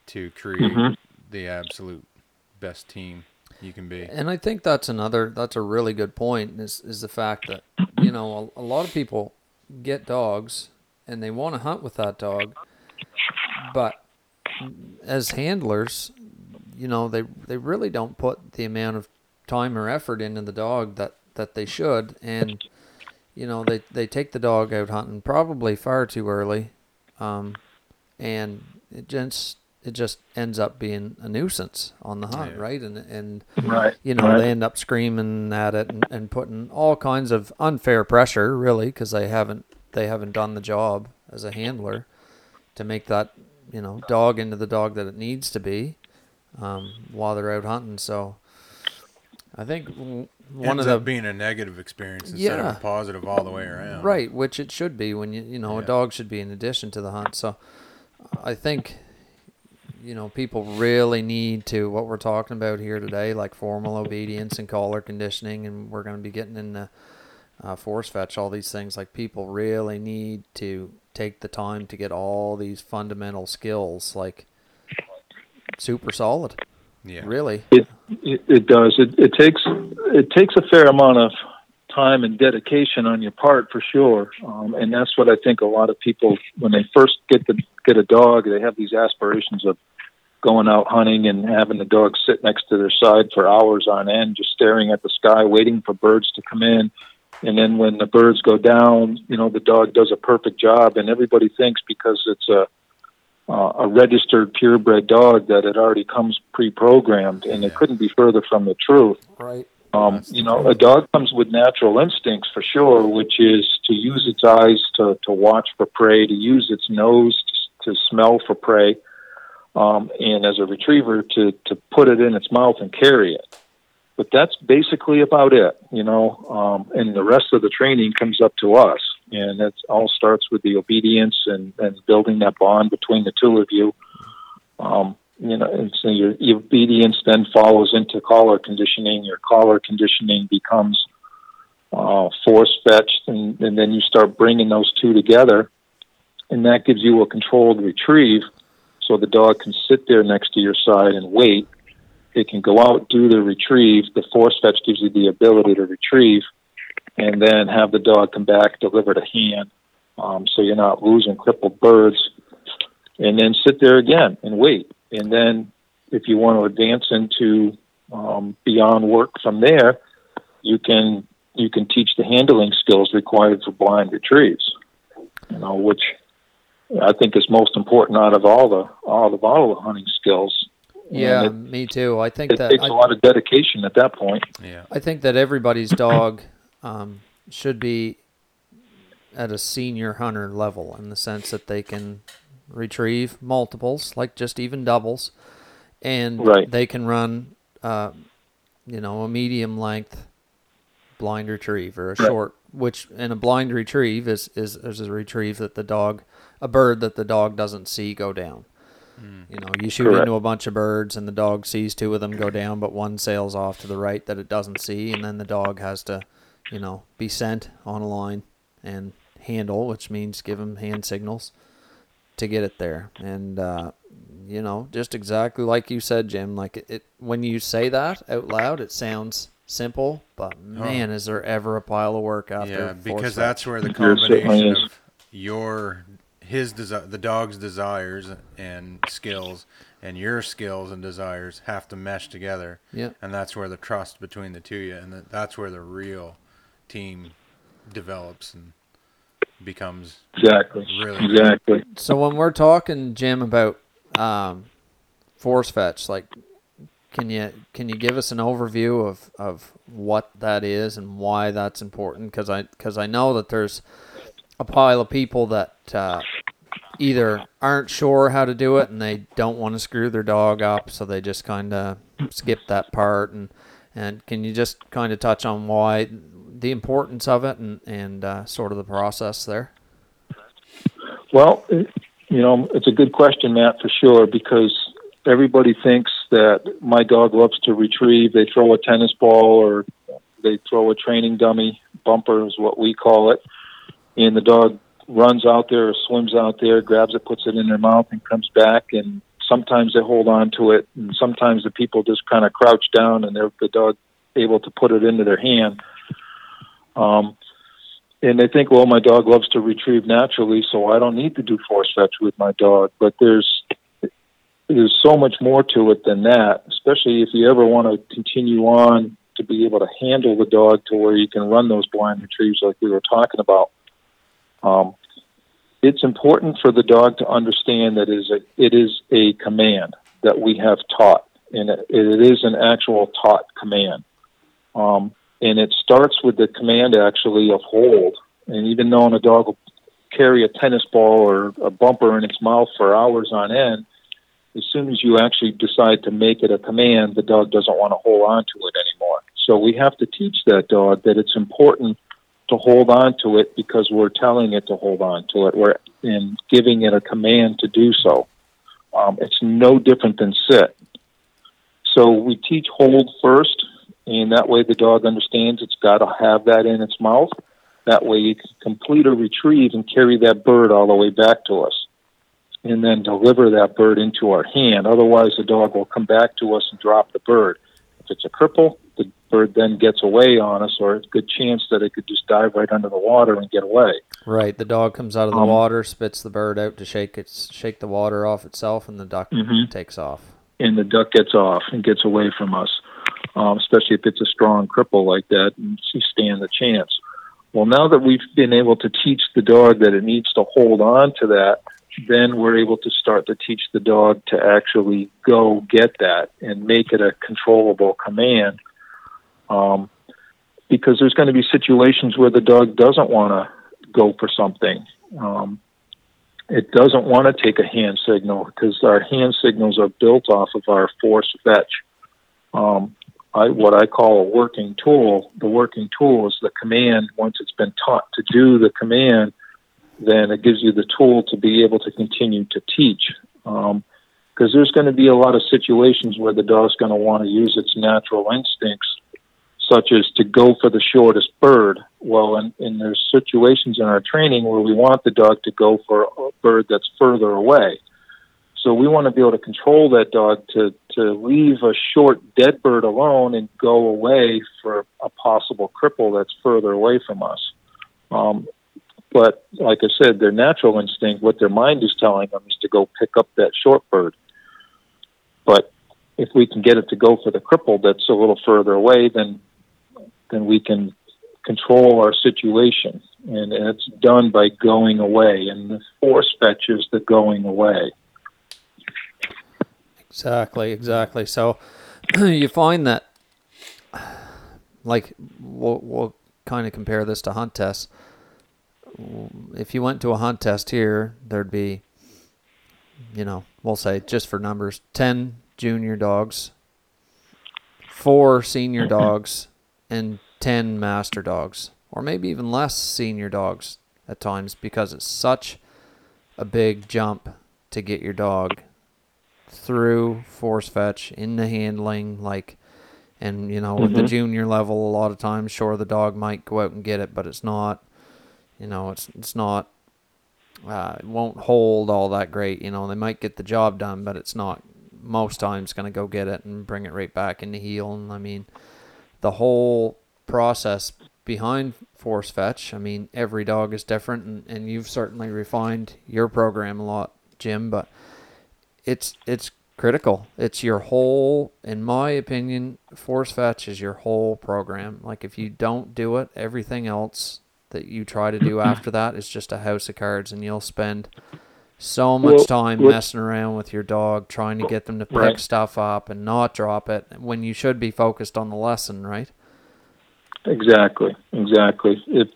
[SPEAKER 1] to create
[SPEAKER 3] Mhm.
[SPEAKER 1] the absolute best team you can be.
[SPEAKER 2] And I think that's another that's a really good point is is the fact that you know a, a lot of people get dogs and they want to hunt with that dog, but as handlers, you know they they really don't put the amount of time or effort into the dog that that they should, and you know they they take the dog out hunting probably far too early, um, and it just it just ends up being a nuisance on the hunt,
[SPEAKER 1] Yeah.
[SPEAKER 2] right? And and
[SPEAKER 3] Right.
[SPEAKER 2] you know
[SPEAKER 3] right.
[SPEAKER 2] they end up screaming at it and, and putting all kinds of unfair pressure really because they haven't they haven't done the job as a handler to make that you know dog into the dog that it needs to be um, while they're out hunting. So I think w- one
[SPEAKER 1] Ends
[SPEAKER 2] of the
[SPEAKER 1] up being a negative experience instead of a positive all the way around.
[SPEAKER 2] Right, which it should be when you you know a dog should be in addition to the hunt. So I think you know people really need to what we're talking about here today, like formal obedience and collar conditioning, and we're going to be getting into uh, force fetch, all these things. Like people really need to take the time to get all these fundamental skills, like super solid.
[SPEAKER 1] Yeah.
[SPEAKER 2] Really,
[SPEAKER 3] It, it it does. It it takes it takes a fair amount of time and dedication on your part for sure. Um, and that's what I think a lot of people when they first get the get a dog, they have these aspirations of going out hunting and having the dog sit next to their side for hours on end, just staring at the sky, waiting for birds to come in. And then when the birds go down, you know, the dog does a perfect job, and everybody thinks because it's a uh, a registered purebred dog that it already comes pre-programmed, and it couldn't be further from the truth.
[SPEAKER 2] right?
[SPEAKER 3] Um,
[SPEAKER 1] That's
[SPEAKER 3] you know, a dog comes with natural instincts for sure, which is to use its eyes to, to watch for prey, to use its nose to, to smell for prey, um, and as a retriever to, to put it in its mouth and carry it. But that's basically about it, you know, um, and the rest of the training comes up to us. And it all starts with the obedience and, and building that bond between the two of you. Um, you know, and so your, your obedience then follows into collar conditioning. Your collar conditioning becomes uh, force fetched, and, and then you start bringing those two together, and that gives you a controlled retrieve. So the dog can sit there next to your side and wait. It can go out, do the retrieve. The force fetch gives you the ability to retrieve, and then have the dog come back, deliver to hand, um, so you're not losing crippled birds, and then sit there again and wait. And then, if you want to advance into um, beyond work from there, you can you can teach the handling skills required for blind retrieves. You know, which I think is most important out of all the all of all the hunting skills.
[SPEAKER 2] Yeah,
[SPEAKER 3] And
[SPEAKER 2] me too. I think
[SPEAKER 3] it
[SPEAKER 2] that
[SPEAKER 3] takes
[SPEAKER 2] I,
[SPEAKER 3] a lot of dedication at that point.
[SPEAKER 1] Yeah.
[SPEAKER 2] I think that everybody's dog um, should be at a senior hunter level in the sense that they can retrieve multiples, like just even doubles, and
[SPEAKER 3] Right.
[SPEAKER 2] they can run, uh, you know, a medium length blind retrieve or a
[SPEAKER 3] Right.
[SPEAKER 2] short, which and a blind retrieve is, is is a retrieve that the dog, a bird that the dog doesn't see go down. You know, you shoot
[SPEAKER 3] Correct.
[SPEAKER 2] into a bunch of birds and the dog sees two of them go down, but one sails off to the right that it doesn't see, and then the dog has to, you know, be sent on a line and handle, which means give them hand signals to get it there. And uh, you know, just exactly like you said, Jim. Like it, it, when you say that out loud, it sounds simple, but man, is there ever a pile of work after?
[SPEAKER 1] Yeah, because that's where the combination of your his desi- the dog's desires and skills and your skills and desires have to mesh together.
[SPEAKER 2] Yeah.
[SPEAKER 1] And that's where the trust between the two of you and that that's where the real team develops and becomes
[SPEAKER 3] Exactly.
[SPEAKER 1] Really?
[SPEAKER 3] Exactly.
[SPEAKER 2] So when we're talking, Jim, about um, force fetch, like, can you can you give us an overview of, of what that is and why that's important? Because I because I know that there's a pile of people that uh, either aren't sure how to do it and they don't want to screw their dog up, so they just kind of skip that part. And and can you just kind of touch on why the importance of it and and uh, sort of the process there?
[SPEAKER 3] Well, you know, it's a good question, Matt, for sure, because everybody thinks that my dog loves to retrieve. They throw a tennis ball or they throw a training dummy, bumper is what we call it, and the dog runs out there or swims out there, grabs it, puts it in their mouth, and comes back. And sometimes they hold on to it, and sometimes the people just kind of crouch down and they're the dog able to put it into their hand. Um, and they think, well, my dog loves to retrieve naturally, so I don't need to do force fetch with my dog. But there's there's so much more to it than that. Especially if you ever want to continue on to be able to handle the dog to where you can run those blind retrieves like we were talking about. Um, it's important for the dog to understand that it is a, it is a command that we have taught, and it, it is an actual taught command. Um, and it starts with the command actually of hold. And even though a dog will carry a tennis ball or a bumper in its mouth for hours on end, as soon as you actually decide to make it a command, the dog doesn't want to hold on to it anymore. So we have to teach that dog that it's important to hold on to it because we're telling it to hold on to it. We're in giving it a command to do so. Um, it's no different than sit. So we teach hold first, and that way the dog understands it's got to have that in its mouth. That way you can complete a retrieve and carry that bird all the way back to us and then deliver that bird into our hand. Otherwise, the dog will come back to us and drop the bird. If it's a cripple, the bird then gets away on us, or it's a good chance that it could just dive right under the water and get away.
[SPEAKER 2] Right. The dog comes out of the um, water, spits the bird out to shake its shake the water off itself, and the duck mm-hmm. takes off.
[SPEAKER 3] And the duck gets off and gets away from us, um, especially if it's a strong cripple like that, and she stand the chance. Well, now that we've been able to teach the dog that it needs to hold on to that, then we're able to start to teach the dog to actually go get that and make it a controllable command. Um, because there's going to be situations where the dog doesn't want to go for something. Um, it doesn't want to take a hand signal because our hand signals are built off of our force fetch. Um, I, what I call a working tool. The working tool is the command. Once it's been taught to do the command, then it gives you the tool to be able to continue to teach. Because um, there's going to be a lot of situations where the dog's going to want to use its natural instincts, such as to go for the shortest bird. Well, and, and there's situations in our training where we want the dog to go for a bird that's further away. So we want to be able to control that dog to, to leave a short dead bird alone and go away for a possible cripple that's further away from us. Um, but like I said, their natural instinct, what their mind is telling them, is to go pick up that short bird. But if we can get it to go for the cripple that's a little further away, then then we can control our situation, and it's done by going away. And the force fetch is the going away.
[SPEAKER 2] Exactly, exactly. So you find that, like, we'll, we'll kind of compare this to hunt tests if you went to a hunt test here, there'd be, you know, we'll say just for numbers, 10 junior dogs, four senior dogs, and 10 master dogs, or maybe even less senior dogs at times because it's such a big jump to get your dog through force fetch into handling like and you know with mm-hmm. the junior level a lot of times sure the dog might go out and get it but it's not you know, it's it's not uh, it won't hold all that great. You know, they might get the job done, but it's not most times going to go get it and bring it right back into heel. And I mean, the whole process behind force fetch. I mean, every dog is different, and, and you've certainly refined your program a lot, Jim. But it's it's critical. It's your whole, in my opinion, force fetch is your whole program. Like if you don't do it, everything else that you try to do after that is just a house of cards, and you'll spend so much well, time well, messing around with your dog trying to get them to pick right. stuff up and not drop it when you should be focused on the lesson, right?
[SPEAKER 3] Exactly, exactly. If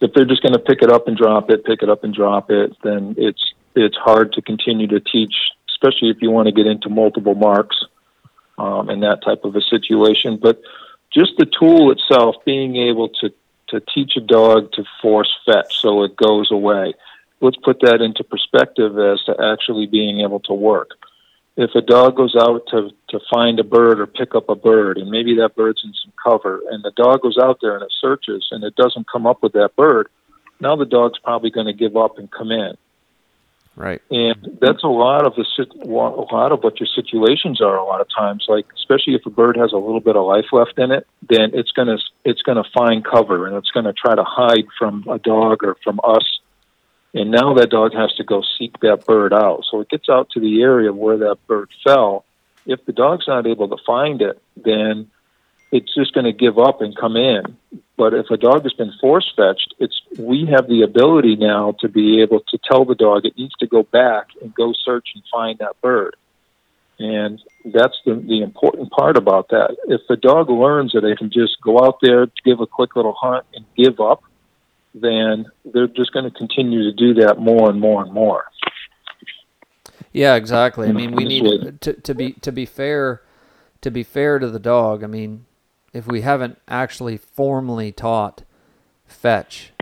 [SPEAKER 3] if they're just going to pick it up and drop it, pick it up and drop it, then it's it's hard to continue to teach, especially if you want to get into multiple marks um, and that type of a situation. But just the tool itself, being able to to teach a dog to force fetch so it goes away. Let's put that into perspective as to actually being able to work. If a dog goes out to, to find a bird or pick up a bird, and maybe that bird's in some cover, and the dog goes out there and it searches and it doesn't come up with that bird, now the dog's probably going to give up and come in.
[SPEAKER 2] Right.
[SPEAKER 3] And that's a lot of the a lot of what your situations are. A lot of times, like especially if a bird has a little bit of life left in it, then it's gonna it's gonna find cover and it's gonna try to hide from a dog or from us. And now that dog has to go seek that bird out. So it gets out to the area where that bird fell. If the dog's not able to find it, then it's just going to give up and come in. But if a dog has been force fetched, it's we have the ability now to be able to tell the dog it needs to go back and go search and find that bird. And that's the, the important part about that. If the dog learns that they can just go out there, give a quick little hunt, and give up, then they're just going to continue to do that more and more and more.
[SPEAKER 2] Yeah, exactly. I mean, we need to, to be to be fair to be fair to the dog. I mean, if we haven't actually formally taught fetch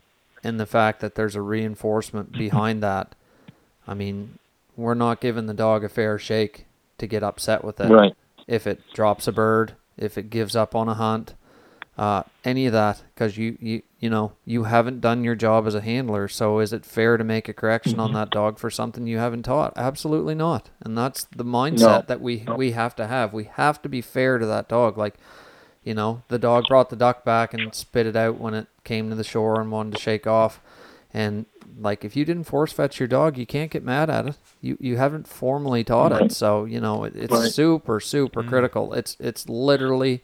[SPEAKER 2] and the fact that there's a reinforcement behind that, I mean, we're not giving the dog a fair shake to get upset with it.
[SPEAKER 3] Right.
[SPEAKER 2] If it drops a bird, if it gives up on a hunt, uh, any of that, because you, you you know you haven't done your job as a handler. So is it fair to make a correction on that dog for something you haven't taught? Absolutely not. And that's the mindset
[SPEAKER 3] No.
[SPEAKER 2] that we we have to have. We have to be fair to that dog. Like, you know, the dog brought the duck back and spit it out when it came to the shore and wanted to shake off. And like, if you didn't force fetch your dog, you can't get mad at it. You you haven't formally taught it. So you know it, it's
[SPEAKER 3] Right.
[SPEAKER 2] super super critical. It's it's literally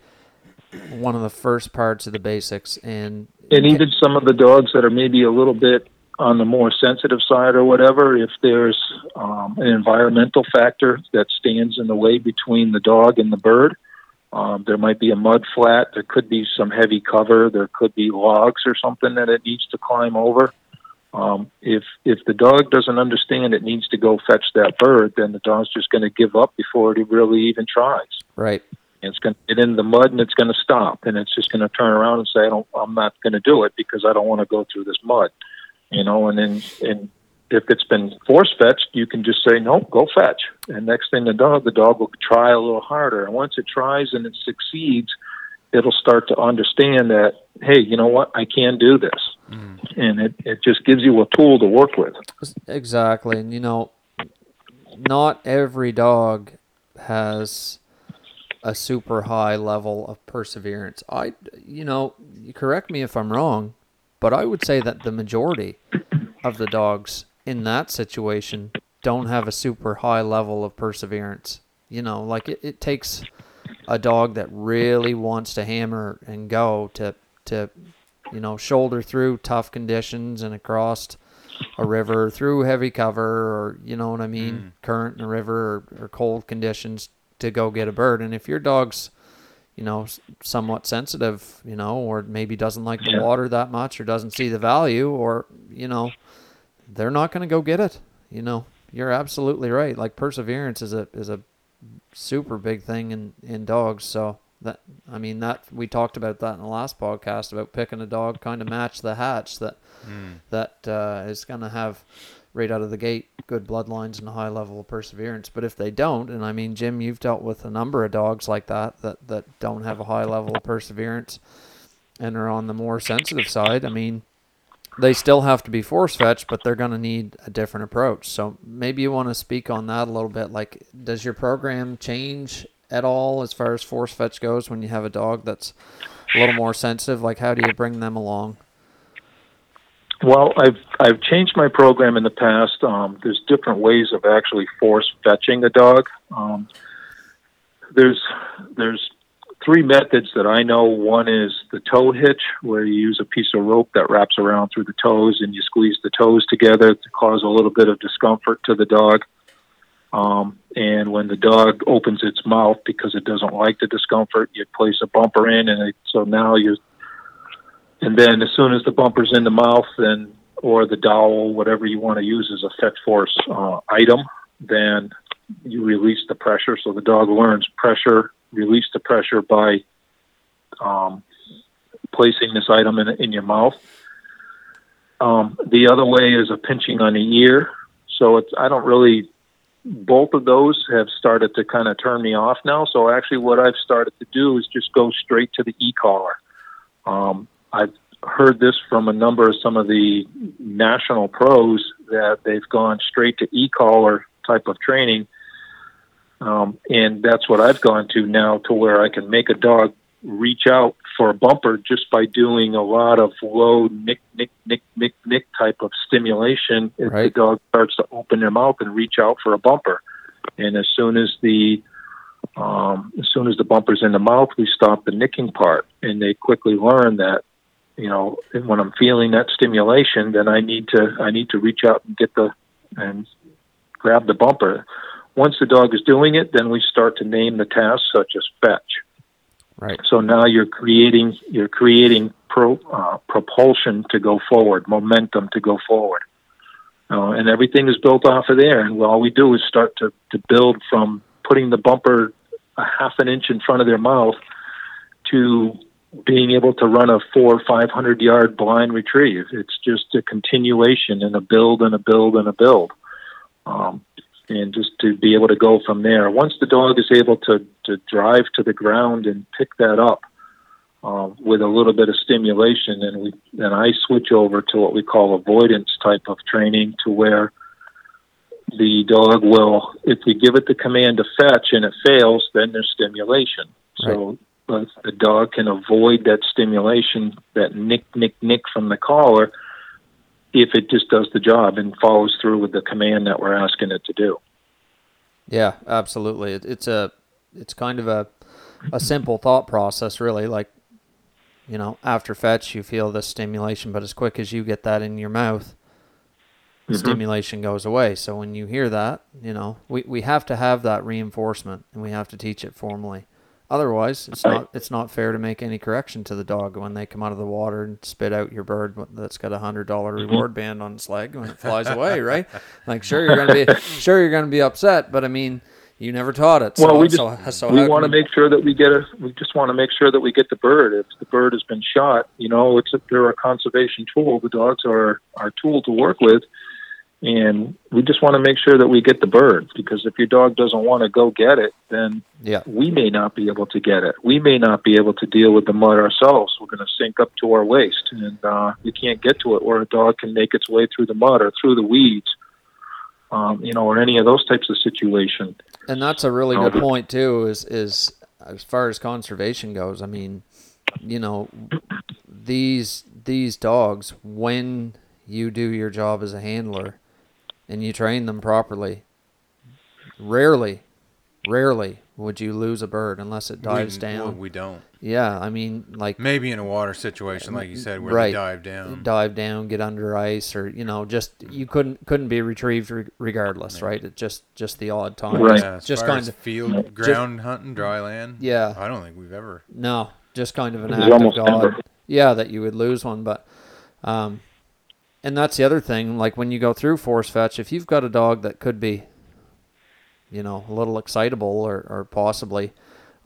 [SPEAKER 2] one of the first parts of the basics and
[SPEAKER 3] and even some of the dogs that are maybe a little bit on the more sensitive side or whatever, if there's um, an environmental factor that stands in the way between the dog and the bird, um, there might be a mud flat, there could be some heavy cover, there could be logs or something that it needs to climb over. Um, if if the dog doesn't understand it needs to go fetch that bird, then the dog's just going to give up before it really even tries.
[SPEAKER 2] Right.
[SPEAKER 3] And it's going to get in the mud and it's going to stop. And it's just going to turn around and say I don't I'm not going to do it because I don't want to go through this mud you know and then and if it's been force fetched you can just say no go fetch. And next thing the dog the dog will try a little harder. And once it tries and it succeeds it'll start to understand that hey you know what? I can do this. Mm. And it, it just gives you a tool to work with.
[SPEAKER 2] Exactly. And you know not every dog has a super high level of perseverance. I you know you correct me if i'm wrong but i would say that the majority of the dogs in that situation don't have a super high level of perseverance. You know like it, it takes a dog that really wants to hammer and go to to you know shoulder through tough conditions and across a river through heavy cover or you know what I mean mm. current in a river or, or cold conditions to go get a bird. And if your dog's you know somewhat sensitive you know or maybe doesn't like the
[SPEAKER 3] Yeah.
[SPEAKER 2] water that much or doesn't see the value or you know they're not going to go get it you know you're absolutely right like perseverance is a is a super big thing in in dogs so that I mean that we talked about that in the last podcast about picking a dog kind of match the hatch that that uh, is going to have right out of the gate good bloodlines and a high level of perseverance. But if they don't, and I mean Jim, you've dealt with a number of dogs like that that that don't have a high level of perseverance and are on the more sensitive side. I mean. They still have to be force fetched, but they're going to need a different approach. So maybe you want to speak on that a little bit. Like, does your program change at all as far as force fetch goes when you have a dog that's a little more sensitive? Like, how do you bring them along?
[SPEAKER 3] Well, I've I've changed my program in the past. Um, there's different ways of actually force fetching a dog. Um, there's there's three methods that I know. One is the toe hitch, where you use a piece of rope that wraps around through the toes, and you squeeze the toes together to cause a little bit of discomfort to the dog. Um, and when the dog opens its mouth because it doesn't like the discomfort, you place a bumper in, and it, so now you're and then as soon as the bumper's in the mouth, then or the dowel, whatever you want to use as a fetch force uh, item, then you release the pressure. So the dog learns pressure, release the pressure by um, placing this item in, in your mouth. Um, the other way is a pinching on the ear. So it's I don't really. Both of those have started to kind of turn me off now. So actually, what I've started to do is just go straight to the e collar. Um, I've heard this from a number of some of the national pros that they've gone straight to e-collar type of training. Um, and that's what I've gone to now to where I can make a dog reach out for a bumper just by doing a lot of low nick, nick, nick, nick, nick type of stimulation. If
[SPEAKER 2] Right.
[SPEAKER 3] the dog starts to open their mouth and reach out for a bumper. And as soon as the um, as soon as the bumper's in the mouth, we stop the nicking part, and they quickly learn that, you know, when I'm feeling that stimulation, then I need to I need to reach out and get the and grab the bumper. Once the dog is doing it, then we start to name the tasks such as fetch.
[SPEAKER 2] Right.
[SPEAKER 3] So now you're creating you're creating pro, uh, propulsion to go forward, momentum to go forward. uh, and everything is built off of there. And all we do is start to to build from putting the bumper a half an inch in front of their mouth to being able to run a four or five hundred yard blind retrieve. It's just a continuation and a build and a build and a build. Um, and just to be able to go from there. Once the dog is able to, to drive to the ground and pick that up uh, with a little bit of stimulation, and we then I switch over to what we call avoidance type of training, to where the dog will, if we give it the command to fetch and it fails, then there's stimulation. So uh, the dog can avoid that stimulation, that nick, nick, nick from the collar, if it just does the job and follows through with the command that we're asking it to do.
[SPEAKER 2] Yeah, absolutely. It, it's a, it's kind of a, a simple thought process, really. Like, you know, after fetch, you feel the stimulation, but as quick as you get that in your mouth, mm-hmm. stimulation goes away. So when you hear that, you know, we, we have to have that reinforcement and we have to teach it formally. Otherwise, it's not it's not fair to make any correction to the dog when they come out of the water and spit out your bird that's got a hundred dollar mm-hmm. reward band on its leg when it flies away, right? Like, sure you're gonna be sure you're gonna be upset, but I mean, you never taught it.
[SPEAKER 3] So, well, we just so, so we want to make sure that we get a. We just want to make sure that we get the bird. If the bird has been shot, you know, it's a, they're a conservation tool. The dogs are our tool to work with and we just want to make sure that we get the bird because if your dog doesn't want to go get it then yeah. we may not be able to get it. We may not be able to deal with the mud ourselves. We're going to sink up to our waist and uh, we can't get to it where a dog can make its way through the mud or through the weeds um, you know or any of those types of situations.
[SPEAKER 2] And that's a really good point too is is as far as conservation goes i mean you know these these dogs when you do your job as a handler and you train them properly, rarely, rarely would you lose a bird unless it dives
[SPEAKER 1] we,
[SPEAKER 2] down. Well,
[SPEAKER 1] we don't.
[SPEAKER 2] Yeah, I mean, like
[SPEAKER 1] maybe in a water situation, like you said, where right, they dive down,
[SPEAKER 2] dive down, get under ice, or you know, just you couldn't couldn't be retrieved regardless, yeah. right? It's just just the odd time,
[SPEAKER 1] right? Yeah, just kind of field ground just, hunting, dry land.
[SPEAKER 2] Yeah,
[SPEAKER 1] I don't think we've ever.
[SPEAKER 2] No, just kind of an act of God. Yeah, that you would lose one, but um, and that's the other thing. Like when you go through force fetch, if you've got a dog that could be, you know, a little excitable or, or possibly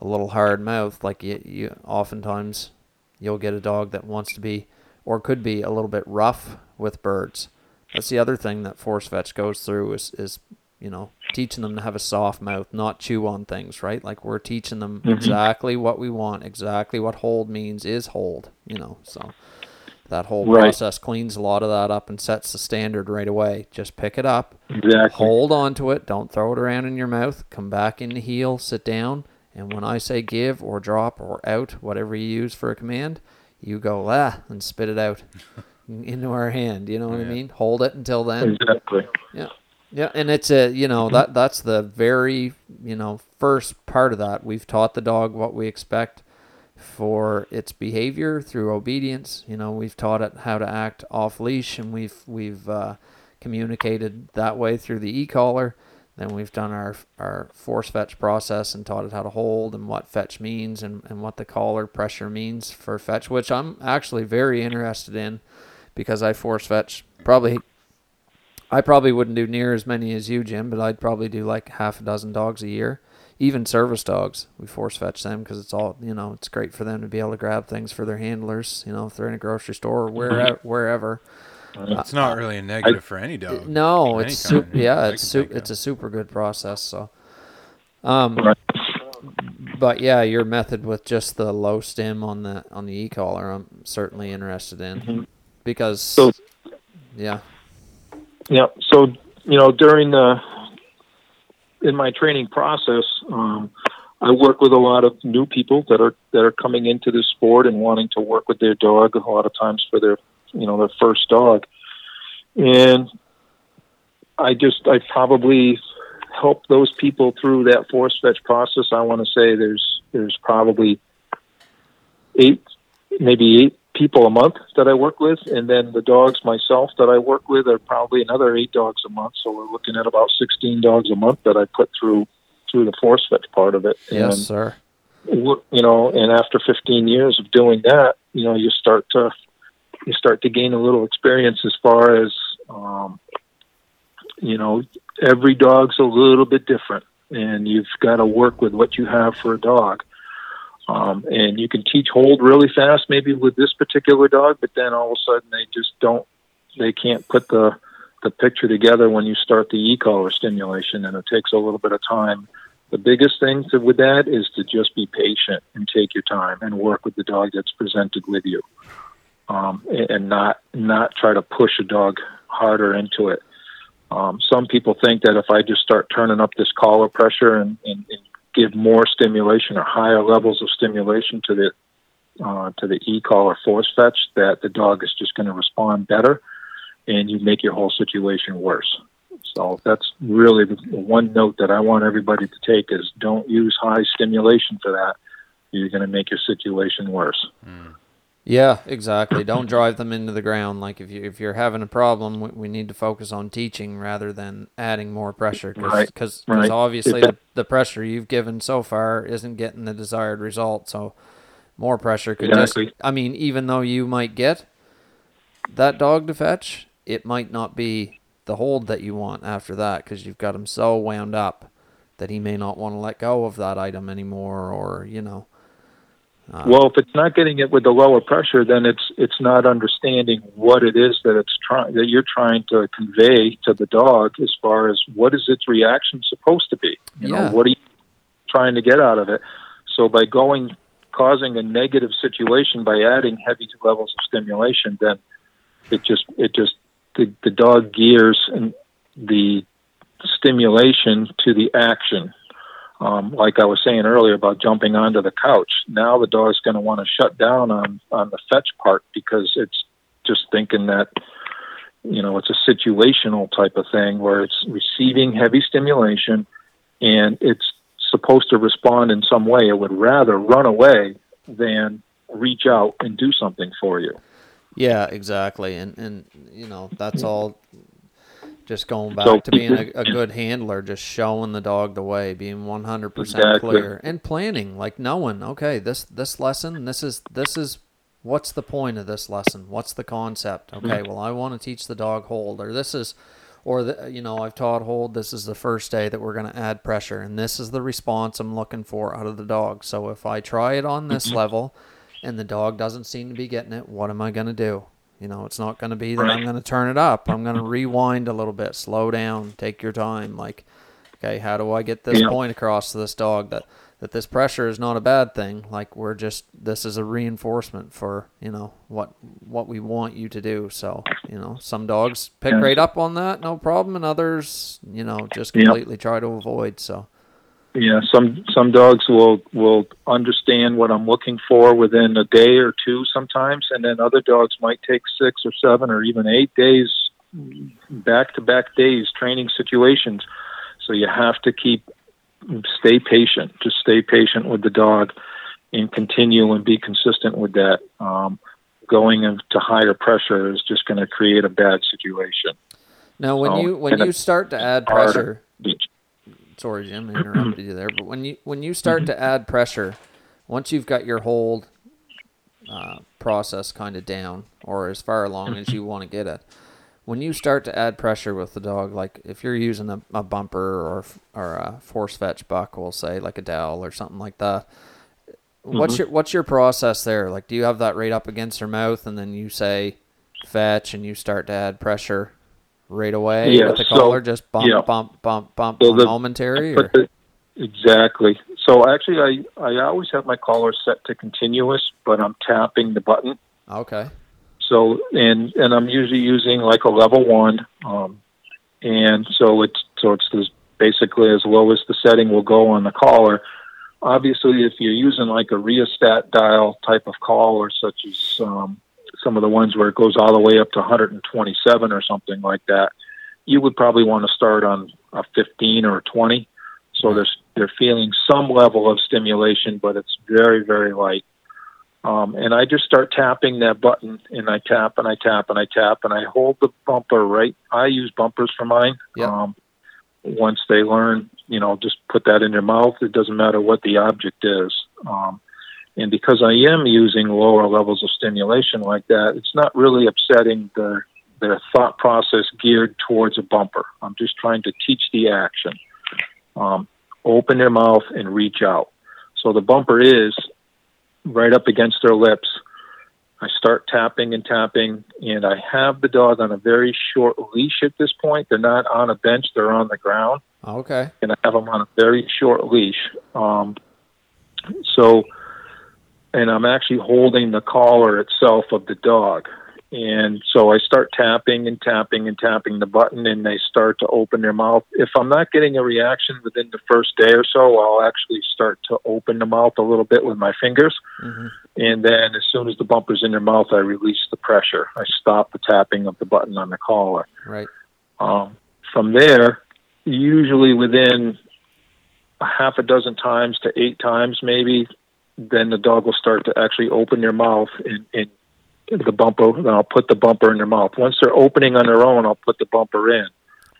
[SPEAKER 2] a little hard mouth, like you, you oftentimes you'll get a dog that wants to be or could be a little bit rough with birds. That's the other thing that force fetch goes through is, is you know, teaching them to have a soft mouth, not chew on things, right? Like we're teaching them mm-hmm. exactly what we want, exactly what hold means is hold, you know. So that whole right. process cleans a lot of that up and sets the standard right away. Just pick it up,
[SPEAKER 3] exactly.
[SPEAKER 2] hold on to it, don't throw it around in your mouth. Come back in the heel, sit down, and when I say give or drop or out, whatever you use for a command, you go ah and spit it out into our hand. You know what yeah. I mean? Hold it until then.
[SPEAKER 3] Exactly.
[SPEAKER 2] Yeah. Yeah, and it's a you know that that's the very you know first part of that. We've taught the dog what we expect for its behavior through obedience. You know, we've taught it how to act off leash, and we've we've uh, communicated that way through the e-collar. Then we've done our our force fetch process and taught it how to hold and what fetch means and, and what the collar pressure means for fetch, which I'm actually very interested in because I force fetch probably I probably wouldn't do near as many as you, Jim, but I'd probably do like half a dozen dogs a year even service dogs, we force fetch them because it's all you know. It's great for them to be able to grab things for their handlers. You know, if they're in a grocery store or wherever, wherever.
[SPEAKER 1] It's not really a negative I, for any dog.
[SPEAKER 2] No, it's super, yeah, it's su- it's a super good process. So, um, but yeah, your method with just the low stem on the on the e collar, I'm certainly interested in mm-hmm. because, so, yeah,
[SPEAKER 3] yeah. So you know, during the in my training process, um, I work with a lot of new people that are that are coming into this sport and wanting to work with their dog a lot of times for their you know their first dog, and I just I probably help those people through that force fetch process. I want to say there's there's probably eight maybe eight people a month that I work with, and then the dogs myself that I work with are probably another eight dogs a month. So we're looking at about sixteen dogs a month that I put through through the force fetch part of it.
[SPEAKER 2] Yes, and, sir.
[SPEAKER 3] You know, and after 15 years of doing that, you know, you start to you start to gain a little experience as far as um, you know, every dog's a little bit different, and you've got to work with what you have for a dog. Um, and you can teach hold really fast, maybe with this particular dog, but then all of a sudden they just don't, they can't put the the picture together when you start the e-collar stimulation, and it takes a little bit of time. The biggest thing to, with that is to just be patient and take your time and work with the dog that's presented with you, um, and not not try to push a dog harder into it. Um, some people think that if I just start turning up this collar pressure and, and, and give more stimulation or higher levels of stimulation to the uh, to the e-collar force fetch, that the dog is just going to respond better, and you make your whole situation worse. So that's really the one note that I want everybody to take is don't use high stimulation for that. You're going to make your situation worse. Mm.
[SPEAKER 2] Yeah, exactly. Don't drive them into the ground. Like if you if you're having a problem, we, we need to focus on teaching rather than adding more pressure. Cause, right. Because right. obviously the, the pressure you've given so far isn't getting the desired result. So more pressure could exactly. just. I mean, even though you might get that dog to fetch, it might not be the hold that you want after that because you've got him so wound up that he may not want to let go of that item anymore, or you know.
[SPEAKER 3] Uh, well, if it's not getting it with the lower pressure, then it's it's not understanding what it is that it's trying that you're trying to convey to the dog as far as what is its reaction supposed to be. You yeah. know, what are you trying to get out of it? So by going causing a negative situation by adding heavy levels of stimulation, then it just it just the, the dog gears and the stimulation to the action um, like I was saying earlier about jumping onto the couch. Now the dog's going to want to shut down on on the fetch part because it's just thinking that you know it's a situational type of thing where it's receiving heavy stimulation and it's supposed to respond in some way. It would rather run away than reach out and do something for you.
[SPEAKER 2] Yeah, exactly, and and you know that's all just going back so, to being a, a, good handler, just showing the dog the way, being one hundred percent clear, and planning, like knowing, okay, this this lesson, this is this is what's the point of this lesson? What's the concept? Okay, mm-hmm. well, I want to teach the dog hold, or this is, or the, you know, I've taught hold. This is the first day that we're going to add pressure, and this is the response I'm looking for out of the dog. So if I try it on this mm-hmm. level, and the dog doesn't seem to be getting it, what am I going to do? You know, it's not going to be that right. I'm going to turn it up. I'm going to rewind a little bit, slow down, take your time. Like, okay, how do I get this yeah. point across to this dog that that this pressure is not a bad thing? Like, we're just this is a reinforcement for you know what what we want you to do. So, you know, some dogs pick yeah. right up on that, no problem, and others, you know, just completely yeah. try to avoid. So
[SPEAKER 3] yeah, some some dogs will will understand what I'm looking for within a day or two sometimes, and then other dogs might take six or seven or even eight days, back to back days training situations. So you have to keep stay patient. Just stay patient with the dog, and continue and be consistent with that. Um, going into higher pressure is just going to create a bad situation.
[SPEAKER 2] Now, when so, you when you start to add pressure sorry, Jim, I interrupted you there. But when you when you start to add pressure, once you've got your hold uh, process kind of down, or as far along as you want to get it, when you start to add pressure with the dog, like if you're using a, a bumper or or a force fetch buck, we'll say like a dowel or something like that. What's mm-hmm. your what's your process there? Like, do you have that right up against her mouth, and then you say fetch, and you start to add pressure right away yeah, with the so, collar, just bump, yeah. bump, bump, bump, so the, momentary? Or? The,
[SPEAKER 3] exactly. So actually, I, I always have my collar set to continuous, but I'm tapping the button.
[SPEAKER 2] Okay.
[SPEAKER 3] So and and I'm usually using like a level one, um, and so it's so it's this basically as low as the setting will go on the collar. Obviously, if you're using like a rheostat dial type of collar, such as um, some of the ones where it goes all the way up to 127 or something like that, you would probably want to start on a 15 or a 20. So they're they're feeling some level of stimulation, but it's very very light. Um, and I just start tapping that button, and I tap and I tap and I tap and I hold the bumper right. I use bumpers for mine.
[SPEAKER 2] Yep. Um,
[SPEAKER 3] once they learn, you know, just put that in your mouth. It doesn't matter what the object is. Um, and because I am using lower levels of stimulation like that, it's not really upsetting the their thought process geared towards a bumper. I'm just trying to teach the action. Um, open their mouth and reach out. So the bumper is right up against their lips. I start tapping and tapping, and I have the dog on a very short leash at this point. They're not on a bench, they're on the ground.
[SPEAKER 2] Okay.
[SPEAKER 3] And I have them on a very short leash. Um, so, and I'm actually holding the collar itself of the dog. And so I start tapping and tapping and tapping the button, and they start to open their mouth. If I'm not getting a reaction within the first day or so, I'll actually start to open the mouth a little bit with my fingers.
[SPEAKER 2] Mm-hmm.
[SPEAKER 3] And then as soon as the bumper's in their mouth, I release the pressure. I stop the tapping of the button on the collar.
[SPEAKER 2] Right.
[SPEAKER 3] Um, from there, usually within a half a dozen times to eight times, maybe, then the dog will start to actually open their mouth and, and the bumper. Then I'll put the bumper in their mouth. Once they're opening on their own, I'll put the bumper in.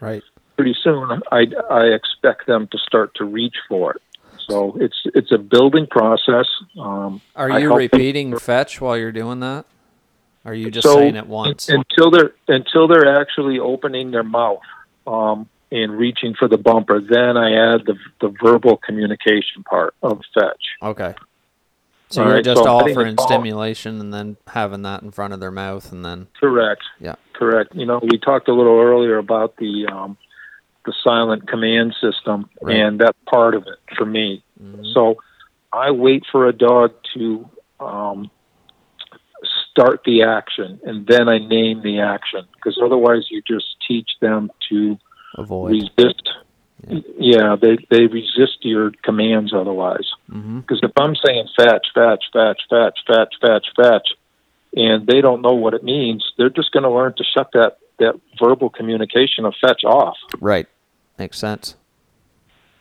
[SPEAKER 2] Right.
[SPEAKER 3] Pretty soon, I I expect them to start to reach for it. So it's it's a building process. Um,
[SPEAKER 2] Are you
[SPEAKER 3] help them-
[SPEAKER 2] repeating fetch while you're doing that? Are you just
[SPEAKER 3] So,
[SPEAKER 2] saying it once?
[SPEAKER 3] until they're until they're actually opening their mouth um, and reaching for the bumper. Then I add the the verbal communication part of fetch.
[SPEAKER 2] Okay. So
[SPEAKER 3] All
[SPEAKER 2] you're
[SPEAKER 3] right,
[SPEAKER 2] just
[SPEAKER 3] so I'm letting the
[SPEAKER 2] offering stimulation and then having that in front of their mouth and then
[SPEAKER 3] Correct.
[SPEAKER 2] Yeah.
[SPEAKER 3] Correct. You know, we talked a little earlier about the um, the silent command system,
[SPEAKER 2] Right.
[SPEAKER 3] and that's part of it for me.
[SPEAKER 2] Mhm.
[SPEAKER 3] So I wait for a dog to um, start the action, and then I name the action because otherwise you just teach them to
[SPEAKER 2] avoid.
[SPEAKER 3] resist.
[SPEAKER 2] Yeah.
[SPEAKER 3] Yeah, they they resist your commands otherwise.
[SPEAKER 2] hmm
[SPEAKER 3] Because if I'm saying fetch, fetch, fetch, fetch, fetch, fetch, fetch, and they don't know what it means, they're just going to learn to shut that that verbal communication of fetch off.
[SPEAKER 2] Right. Makes sense.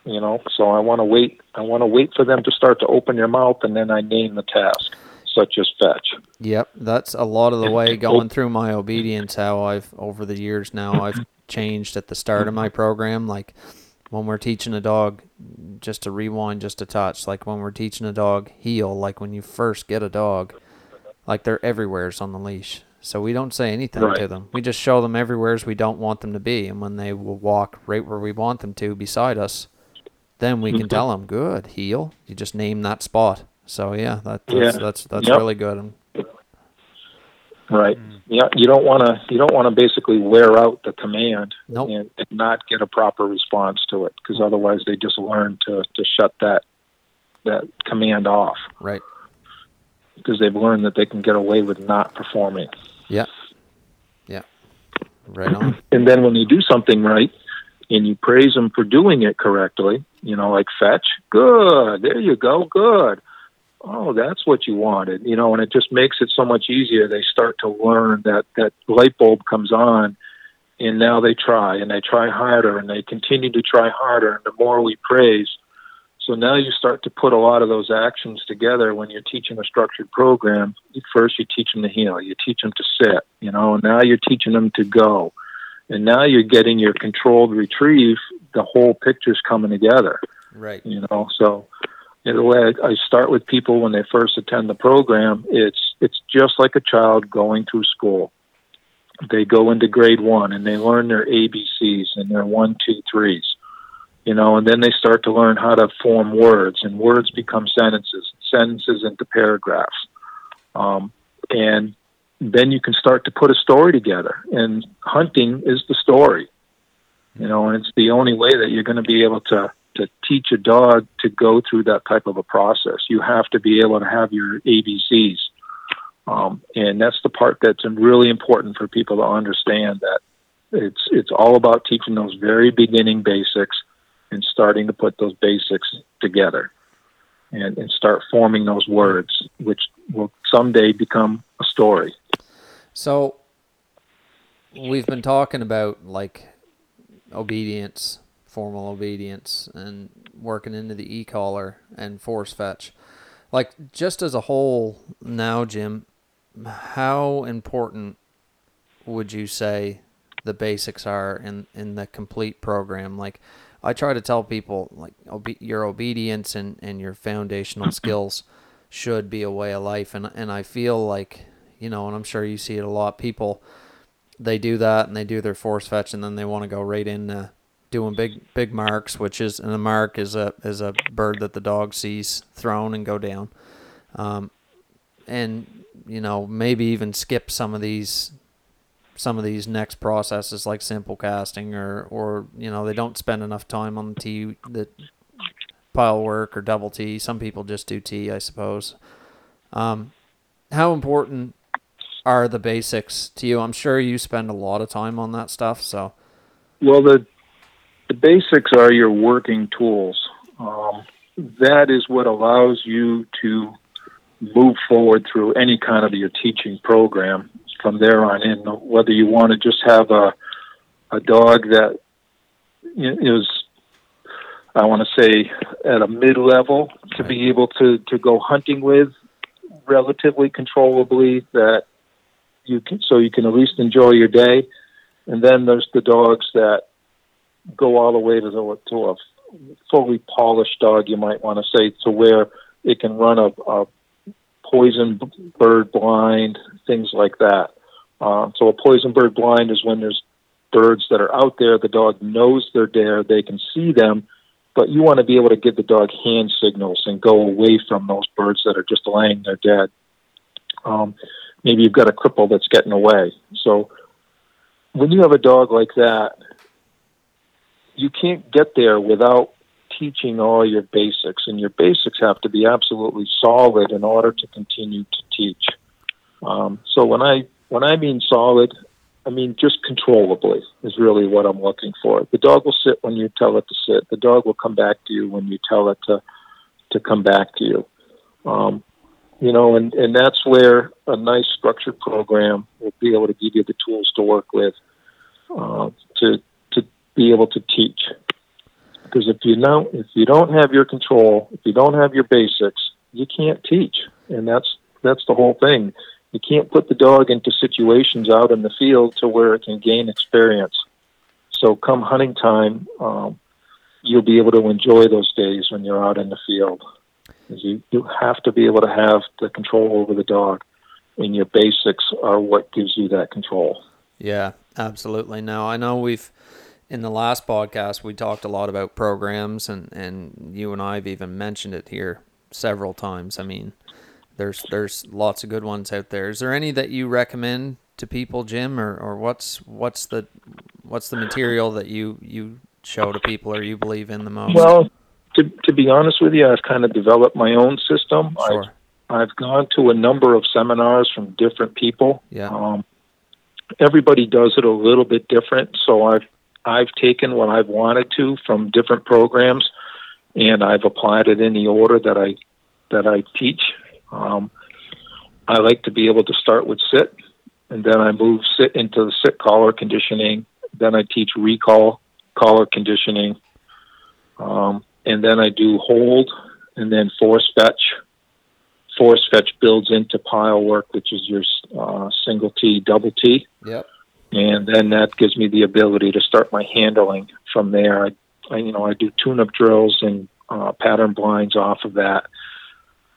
[SPEAKER 3] You know, so I want to wait. I want to wait for them to start to open their mouth, and then I name the task, such as fetch.
[SPEAKER 2] Yep, that's a lot of the way going through my obedience. How I've over the years now I've changed at the start of my program. Like when we're teaching a dog, just to rewind, just a touch. Like when we're teaching a dog heel. Like when you first get a dog, like they're everywhere's on the leash. So we don't say anything to them. We just show them everywhere's we don't want them to be, and when they will walk right where we want them to beside us, then we can mm-hmm. tell them, "Good heel." You just name that spot. So yeah, that, that's
[SPEAKER 3] Yeah.
[SPEAKER 2] that's that's
[SPEAKER 3] Yep.
[SPEAKER 2] really good. And
[SPEAKER 3] Right. Mm. Yeah. You don't want to. You don't want to basically wear out the command
[SPEAKER 2] Nope.
[SPEAKER 3] and, and not get a proper response to it, because otherwise they just learn to to shut that that command off.
[SPEAKER 2] Right.
[SPEAKER 3] because they've learned that they can get away with not performing.
[SPEAKER 2] Yeah. Yeah. Right on.
[SPEAKER 3] And then when they do something right and you praise them for doing it correctly, you know, like fetch, good, there you go, good. Oh, that's what you wanted, you know, and it just makes it so much easier. They start to learn that that light bulb comes on, and now they try and they try harder and they continue to try harder. And the more we praise, so now you start to put a lot of those actions together when you're teaching a structured program. First, you teach them to heel, you teach them to sit, you know, and now you're teaching them to go. And now you're getting your controlled retrieve, the whole picture's coming together,
[SPEAKER 2] Right.
[SPEAKER 3] you know. So, the way I, I start with people when they first attend the program, it's it's just like a child going through school. They go into grade one and they learn their ABCs and their one, two, threes you know, and then they start to learn how to form words, and words become sentences, sentences into paragraphs, um, and then you can start to put a story together. And hunting is the story, you know, and it's the only way that you're going to be able to to teach a dog to go through that type of a process. You have to be able to have your ABCs, um, and that's the part that's really important for people to understand that it's it's all about teaching those very beginning basics and starting to put those basics together and, and start forming those words, which will someday become a story.
[SPEAKER 2] So we've been talking about like obedience, formal obedience, and working into the e-collar and force fetch. Like just as a whole now, Jim, how important would you say the basics are in in the complete program? Like I try to tell people like obe- your obedience and, and your foundational skills should be a way of life and and I feel like you know and I'm sure you see it a lot people they do that and they do their force fetch and then they want to go right in doing big big marks, which is and the mark is a is a bird that the dog sees thrown and go down, um, and you know maybe even skip some of these some of these next processes like simple casting or or you know they don't spend enough time on the T the pile work or double T. Some people just do T, I suppose. Um, how important are the basics to you? I'm sure you spend a lot of time on that stuff. So,
[SPEAKER 3] well, the the basics are your working tools. Um, that is what allows you to move forward through any kind of your teaching program from there on in. Whether you want to just have a a dog that is, I want to say, at a mid level to be able to to go hunting with relatively controllably that you can so you can at least enjoy your day. And then there's the dogs that go all the way to the to a fully polished dog, you might want to say, to where it can run a, a poison bird blind, things like that. Uh, so a poison bird blind is when there's birds that are out there, the dog knows they're there, they can see them, but you want to be able to give the dog hand signals and go away from those birds that are just laying there dead. Um, maybe you've got a cripple that's getting away. So when you have a dog like that, you can't get there without teaching all your basics, and your basics have to be absolutely solid in order to continue to teach. Um, so when I when I mean solid, I mean just controllably is really what I'm looking for. The dog will sit when you tell it to sit. The dog will come back to you when you tell it to to come back to you. Um, you know, and, and that's where a nice structured program will be able to give you the tools to work with uh, to be able to teach. Because if you know, if you don't have your control, if you don't have your basics, you can't teach, and that's that's the whole thing. You can't put the dog into situations out in the field to where it can gain experience. So, come hunting time, um, you'll be able to enjoy those days when you're out in the field. You you have to be able to have the control over the dog, and your basics are what gives you that control.
[SPEAKER 2] Yeah, absolutely. Now I know we've in the last podcast we talked a lot about programs and and you and I've even mentioned it here several times. I mean, there's there's lots of good ones out there. Is there any that you recommend to people, Jim, or, or what's what's the what's the material that you you show to people or you believe in the most?
[SPEAKER 3] Well, to to be honest with you, I've kind of developed my own system. Sure. I've, I've gone to a number of seminars from different people.
[SPEAKER 2] Yeah. Um,
[SPEAKER 3] everybody does it a little bit different, so I've I've taken what I've wanted to from different programs, and I've applied it in the order that I that I teach. Um, I like to be able to start with sit, and then I move sit into the sit collar conditioning. Then I teach recall collar conditioning, um, and then I do hold, and then force fetch. Force fetch builds into pile work, which is your uh, single T, double T.
[SPEAKER 2] Yep
[SPEAKER 3] and then that gives me the ability to start my handling from there. I, I you know, I do tune-up drills and uh, pattern blinds off of that,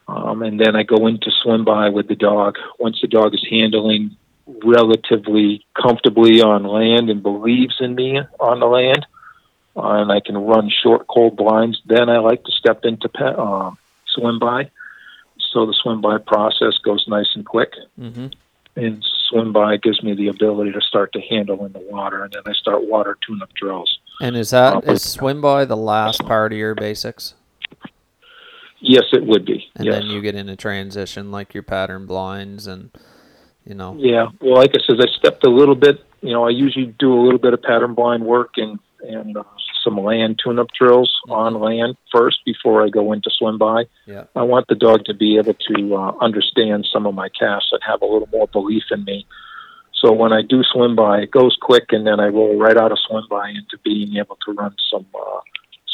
[SPEAKER 3] um, and then I go into swim by with the dog. Once the dog is handling relatively comfortably on land and believes in me on the land, uh, and I can run short cold blinds, then I like to step into pet, uh, swim by. So the swim by process goes nice and quick.
[SPEAKER 2] Mm-hmm.
[SPEAKER 3] And swim by gives me the ability to start to handle in the water, and then I start water tune-up drills.
[SPEAKER 2] And is that uh, is swim by the last part of your basics?
[SPEAKER 3] Yes, it would be.
[SPEAKER 2] And
[SPEAKER 3] yes.
[SPEAKER 2] then you get into transition like your pattern blinds and you know.
[SPEAKER 3] Yeah, well, like I said, I stepped a little bit. You know, I usually do a little bit of pattern blind work and and uh, some land tune-up drills mm-hmm. on land first before I go into swim by.
[SPEAKER 2] Yeah.
[SPEAKER 3] I want the dog to be able to uh, understand some of my casts and have a little more belief in me. So when I do swim by, it goes quick, and then I roll right out of swim by into being able to run some uh,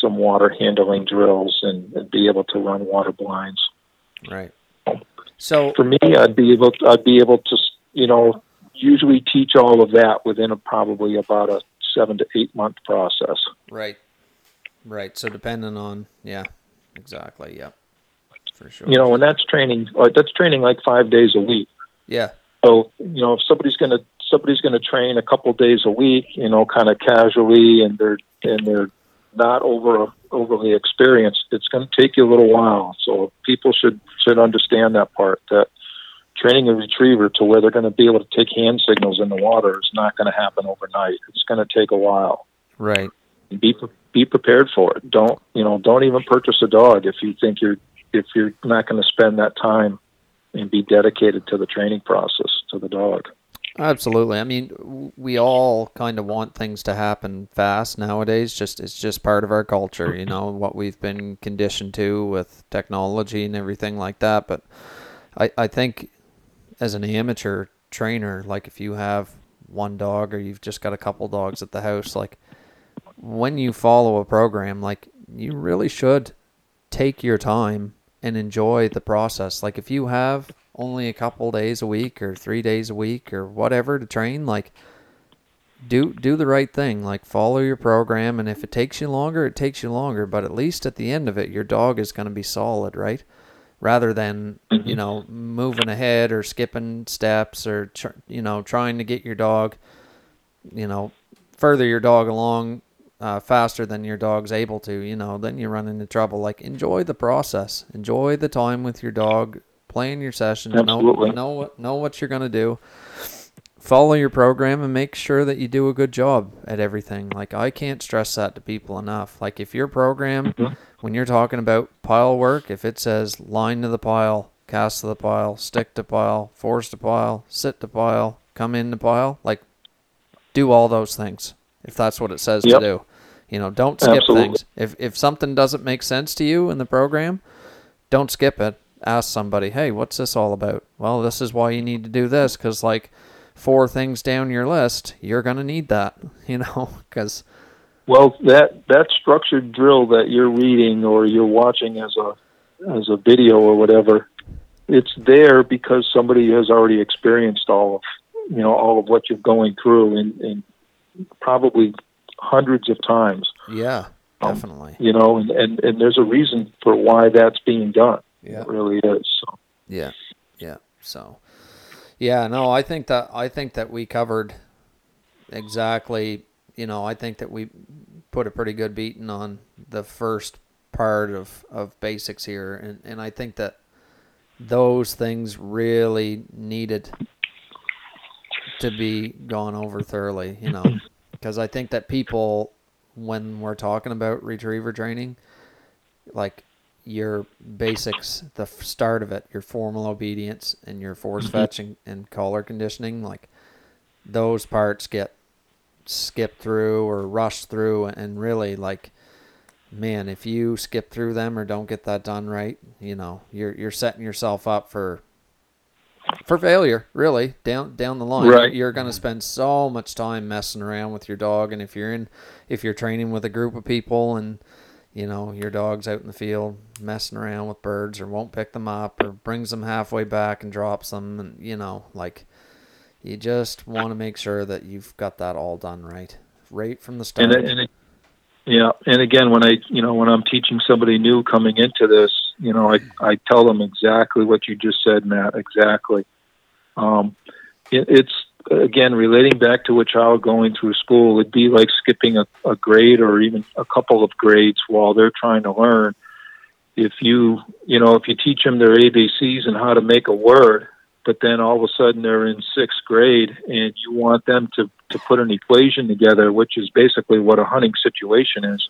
[SPEAKER 3] some water handling drills and, and be able to run water blinds.
[SPEAKER 2] Right. So
[SPEAKER 3] for me, I'd be able to, I'd be able to you know usually teach all of that within a, probably about a seven to eight month process.
[SPEAKER 2] Right. Right. So depending on yeah, exactly. Yep. For sure.
[SPEAKER 3] You know, and that's training. That's training like five days a week.
[SPEAKER 2] Yeah.
[SPEAKER 3] So you know, if somebody's going to somebody's going to train a couple days a week, you know, kind of casually, and they're and they're not over overly experienced, it's going to take you a little while. So people should should understand that part that training a retriever to where they're going to be able to take hand signals in the water is not going to happen overnight. It's going to take a while.
[SPEAKER 2] Right.
[SPEAKER 3] Be be prepared for it. Don't you know? Don't even purchase a dog if you think you're if you're not going to spend that time and be dedicated to the training process to the dog.
[SPEAKER 2] Absolutely. I mean, we all kind of want things to happen fast nowadays. Just it's just part of our culture, you know, what we've been conditioned to with technology and everything like that. But I I think as an amateur trainer, like if you have one dog or you've just got a couple dogs at the house, like when you follow a program, like you really should take your time and enjoy the process. Like if you have only a couple days a week or 3 days a week or whatever to train, like do do the right thing. Like follow your program and if it takes you longer, it takes you longer, but at least at the end of it your dog is going to be solid, right? Rather than, you know, moving ahead or skipping steps or tr- you know, trying to get your dog you know, further your dog along uh, faster than your dog's able to, you know, then you run into trouble. Like enjoy the process, enjoy the time with your dog, plan your sessions,
[SPEAKER 3] Absolutely.
[SPEAKER 2] know know what know what you're gonna do. Follow your program and make sure that you do a good job at everything. Like I can't stress that to people enough. Like if your program, when you're talking about pile work, if it says line to the pile, cast to the pile, stick to pile, force to pile, sit to pile, come in to pile, like do all those things if that's what it says
[SPEAKER 3] Yep.
[SPEAKER 2] to do. You know, don't skip
[SPEAKER 3] Absolutely.
[SPEAKER 2] things. If if something doesn't make sense to you in the program, don't skip it. Ask somebody, "Hey, what's this all about?" Well, this is why you need to do this cuz like four things down your list, you're going to need that, you know, cuz
[SPEAKER 3] Well, that that structured drill that you're reading or you're watching as a as a video or whatever, it's there because somebody has already experienced all of you know all of what you're going through and, and probably hundreds of times.
[SPEAKER 2] yeah,
[SPEAKER 3] Um,
[SPEAKER 2] definitely.
[SPEAKER 3] You know, and, and and there's a reason for why that's being done.
[SPEAKER 2] Yeah.
[SPEAKER 3] It really is. So.
[SPEAKER 2] Yeah, yeah. So, yeah, no, I think that I think that we covered exactly. You know, I think that we put a pretty good beating on the first part of of basics here, and and I think that those things really needed to be gone over thoroughly. You know, because I think that people, when we're talking about retriever training, like your basics, the start of it, your formal obedience and your force mm-hmm. fetching and collar conditioning, like those parts get skipped through or rush through, and really like, man, if you skip through them or don't get that done right, you know, you're you're setting yourself up for for failure, really down down the line.
[SPEAKER 3] Right.
[SPEAKER 2] You're going to spend so much time messing around with your dog, and if you're in, if you're training with a group of people, and you know your dog's out in the field messing around with birds, or won't pick them up, or brings them halfway back and drops them, and you know, like you just want to make sure that you've got that all done right, right from the start.
[SPEAKER 3] and, and it, yeah and again when i you know when i'm teaching somebody new coming into this you know i i tell them exactly what you just said matt exactly um it, it's again relating back to a child going through school it'd be like skipping a, a grade or even a couple of grades while they're trying to learn if you you know if you teach them their abcs and how to make a word but then all of a sudden they're in sixth grade and you want them to to put an equation together which is basically what a hunting situation is.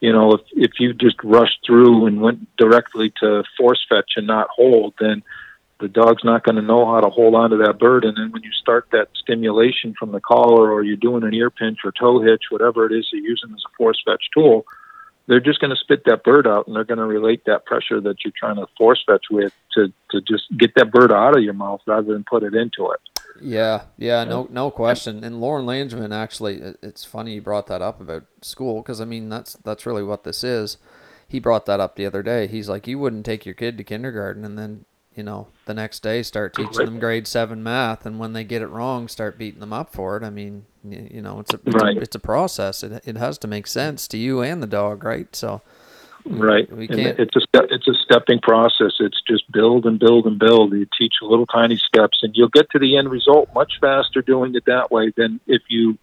[SPEAKER 3] You know if if you just rushed through and went directly to force fetch and not hold then the dog's not going to know how to hold on to that bird. And then when you start that stimulation from the collar or you're doing an ear pinch or toe hitch whatever it is you're using as a force fetch tool they're just going to spit that bird out and they're going to relate that pressure that you're trying to force fetch with to, to just get that bird out of your mouth rather than put it into it.
[SPEAKER 2] Yeah, yeah, no, no question. And Lauren Langeman actually, it's funny you brought that up about school because I mean that's that's really what this is. He brought that up the other day. He's like, you wouldn't take your kid to kindergarten and then you know the next day start teaching them grade seven math, and when they get it wrong, start beating them up for it. I mean, you know, it's a it's,
[SPEAKER 3] Right.
[SPEAKER 2] a, it's a process. It it has to make sense to you and the dog, right? So,
[SPEAKER 3] right.
[SPEAKER 2] We can't.
[SPEAKER 3] it's a step, it's a stepping process. It's just build and build and build. You teach little tiny steps, and you'll get to the end result much faster doing it that way than if you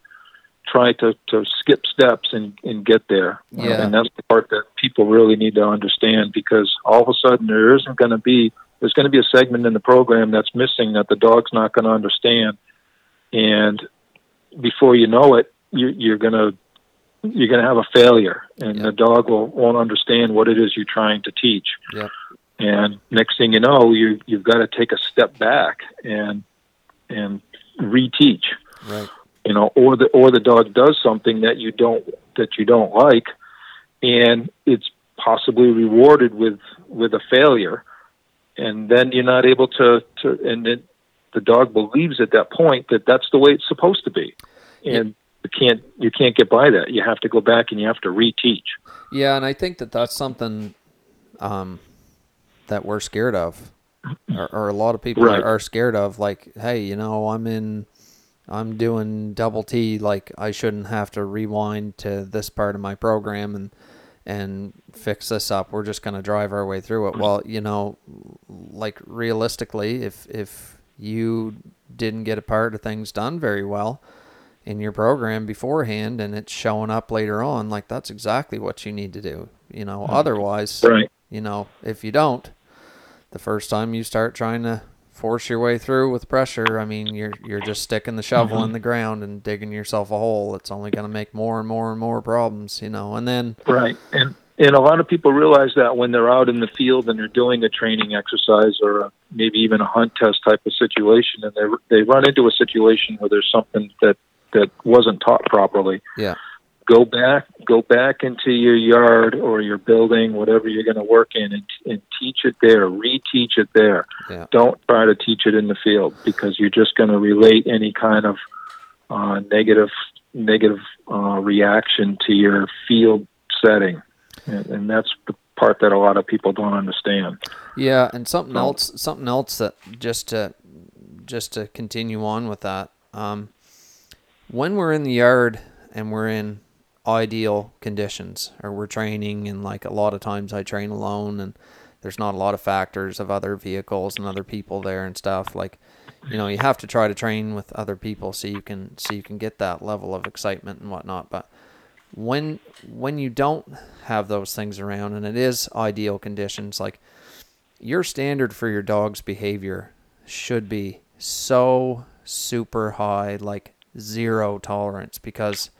[SPEAKER 3] try to, to skip steps and, and get there.
[SPEAKER 2] Yeah.
[SPEAKER 3] And that's the part that people really need to understand because all of a sudden there isn't going to be there's going to be a segment in the program that's missing that the dog's not going to understand, and before you know it, you, you're going to you're going to have a failure, and
[SPEAKER 2] Yeah.
[SPEAKER 3] the dog will won't understand what it is you're trying to teach.
[SPEAKER 2] Yep.
[SPEAKER 3] And next thing you know, you you've got to take a step back and and reteach
[SPEAKER 2] Right.
[SPEAKER 3] you know, or the or the dog does something that you don't that you don't like, and it's possibly rewarded with with a failure, and then you're not able to to and it, the dog believes at that point that that's the way it's supposed to be, and you can't you can't get by that. You have to go back and you have to reteach.
[SPEAKER 2] Yeah, and I think that that's something um, that we're scared of, or, or a lot of people
[SPEAKER 3] Right.
[SPEAKER 2] are, are scared of. Like, hey, you know, I'm in, I'm doing double T. Like, I shouldn't have to rewind to this part of my program and and fix this up. We're just gonna drive our way through it. Mm-hmm. Well, you know, like realistically, if if you didn't get a part of things done very well in your program beforehand and it's showing up later on like that's exactly what you need to do you know mm-hmm. otherwise
[SPEAKER 3] Right.
[SPEAKER 2] you know if you don't the first time you start trying to force your way through with pressure i mean you're you're just sticking the shovel in mm-hmm. the ground and digging yourself a hole it's only going to make more and more and more problems you know and then
[SPEAKER 3] Right. And and a lot of people realize that when they're out in the field and they're doing a training exercise or a, maybe even a hunt test type of situation, and they they run into a situation where there's something that that wasn't taught properly.
[SPEAKER 2] yeah
[SPEAKER 3] Go back, go back into your yard or your building, whatever you're going to work in, and, and teach it there. Reteach it there.
[SPEAKER 2] Yeah.
[SPEAKER 3] Don't try to teach it in the field because you're just going to relate any kind of uh, negative negative uh, reaction to your field setting, and, and that's the part that a lot of people don't understand.
[SPEAKER 2] Yeah, and something
[SPEAKER 3] So-
[SPEAKER 2] else, something else that just to just to continue on with that. Um, when we're in the yard and we're in ideal conditions, or we're training, and like a lot of times I train alone, and there's not a lot of factors of other vehicles and other people there and stuff. Like, you know, you have to try to train with other people so you can so you can get that level of excitement and whatnot. But when when you don't have those things around and it is ideal conditions, like your standard for your dog's behavior should be so super high, like zero tolerance. Because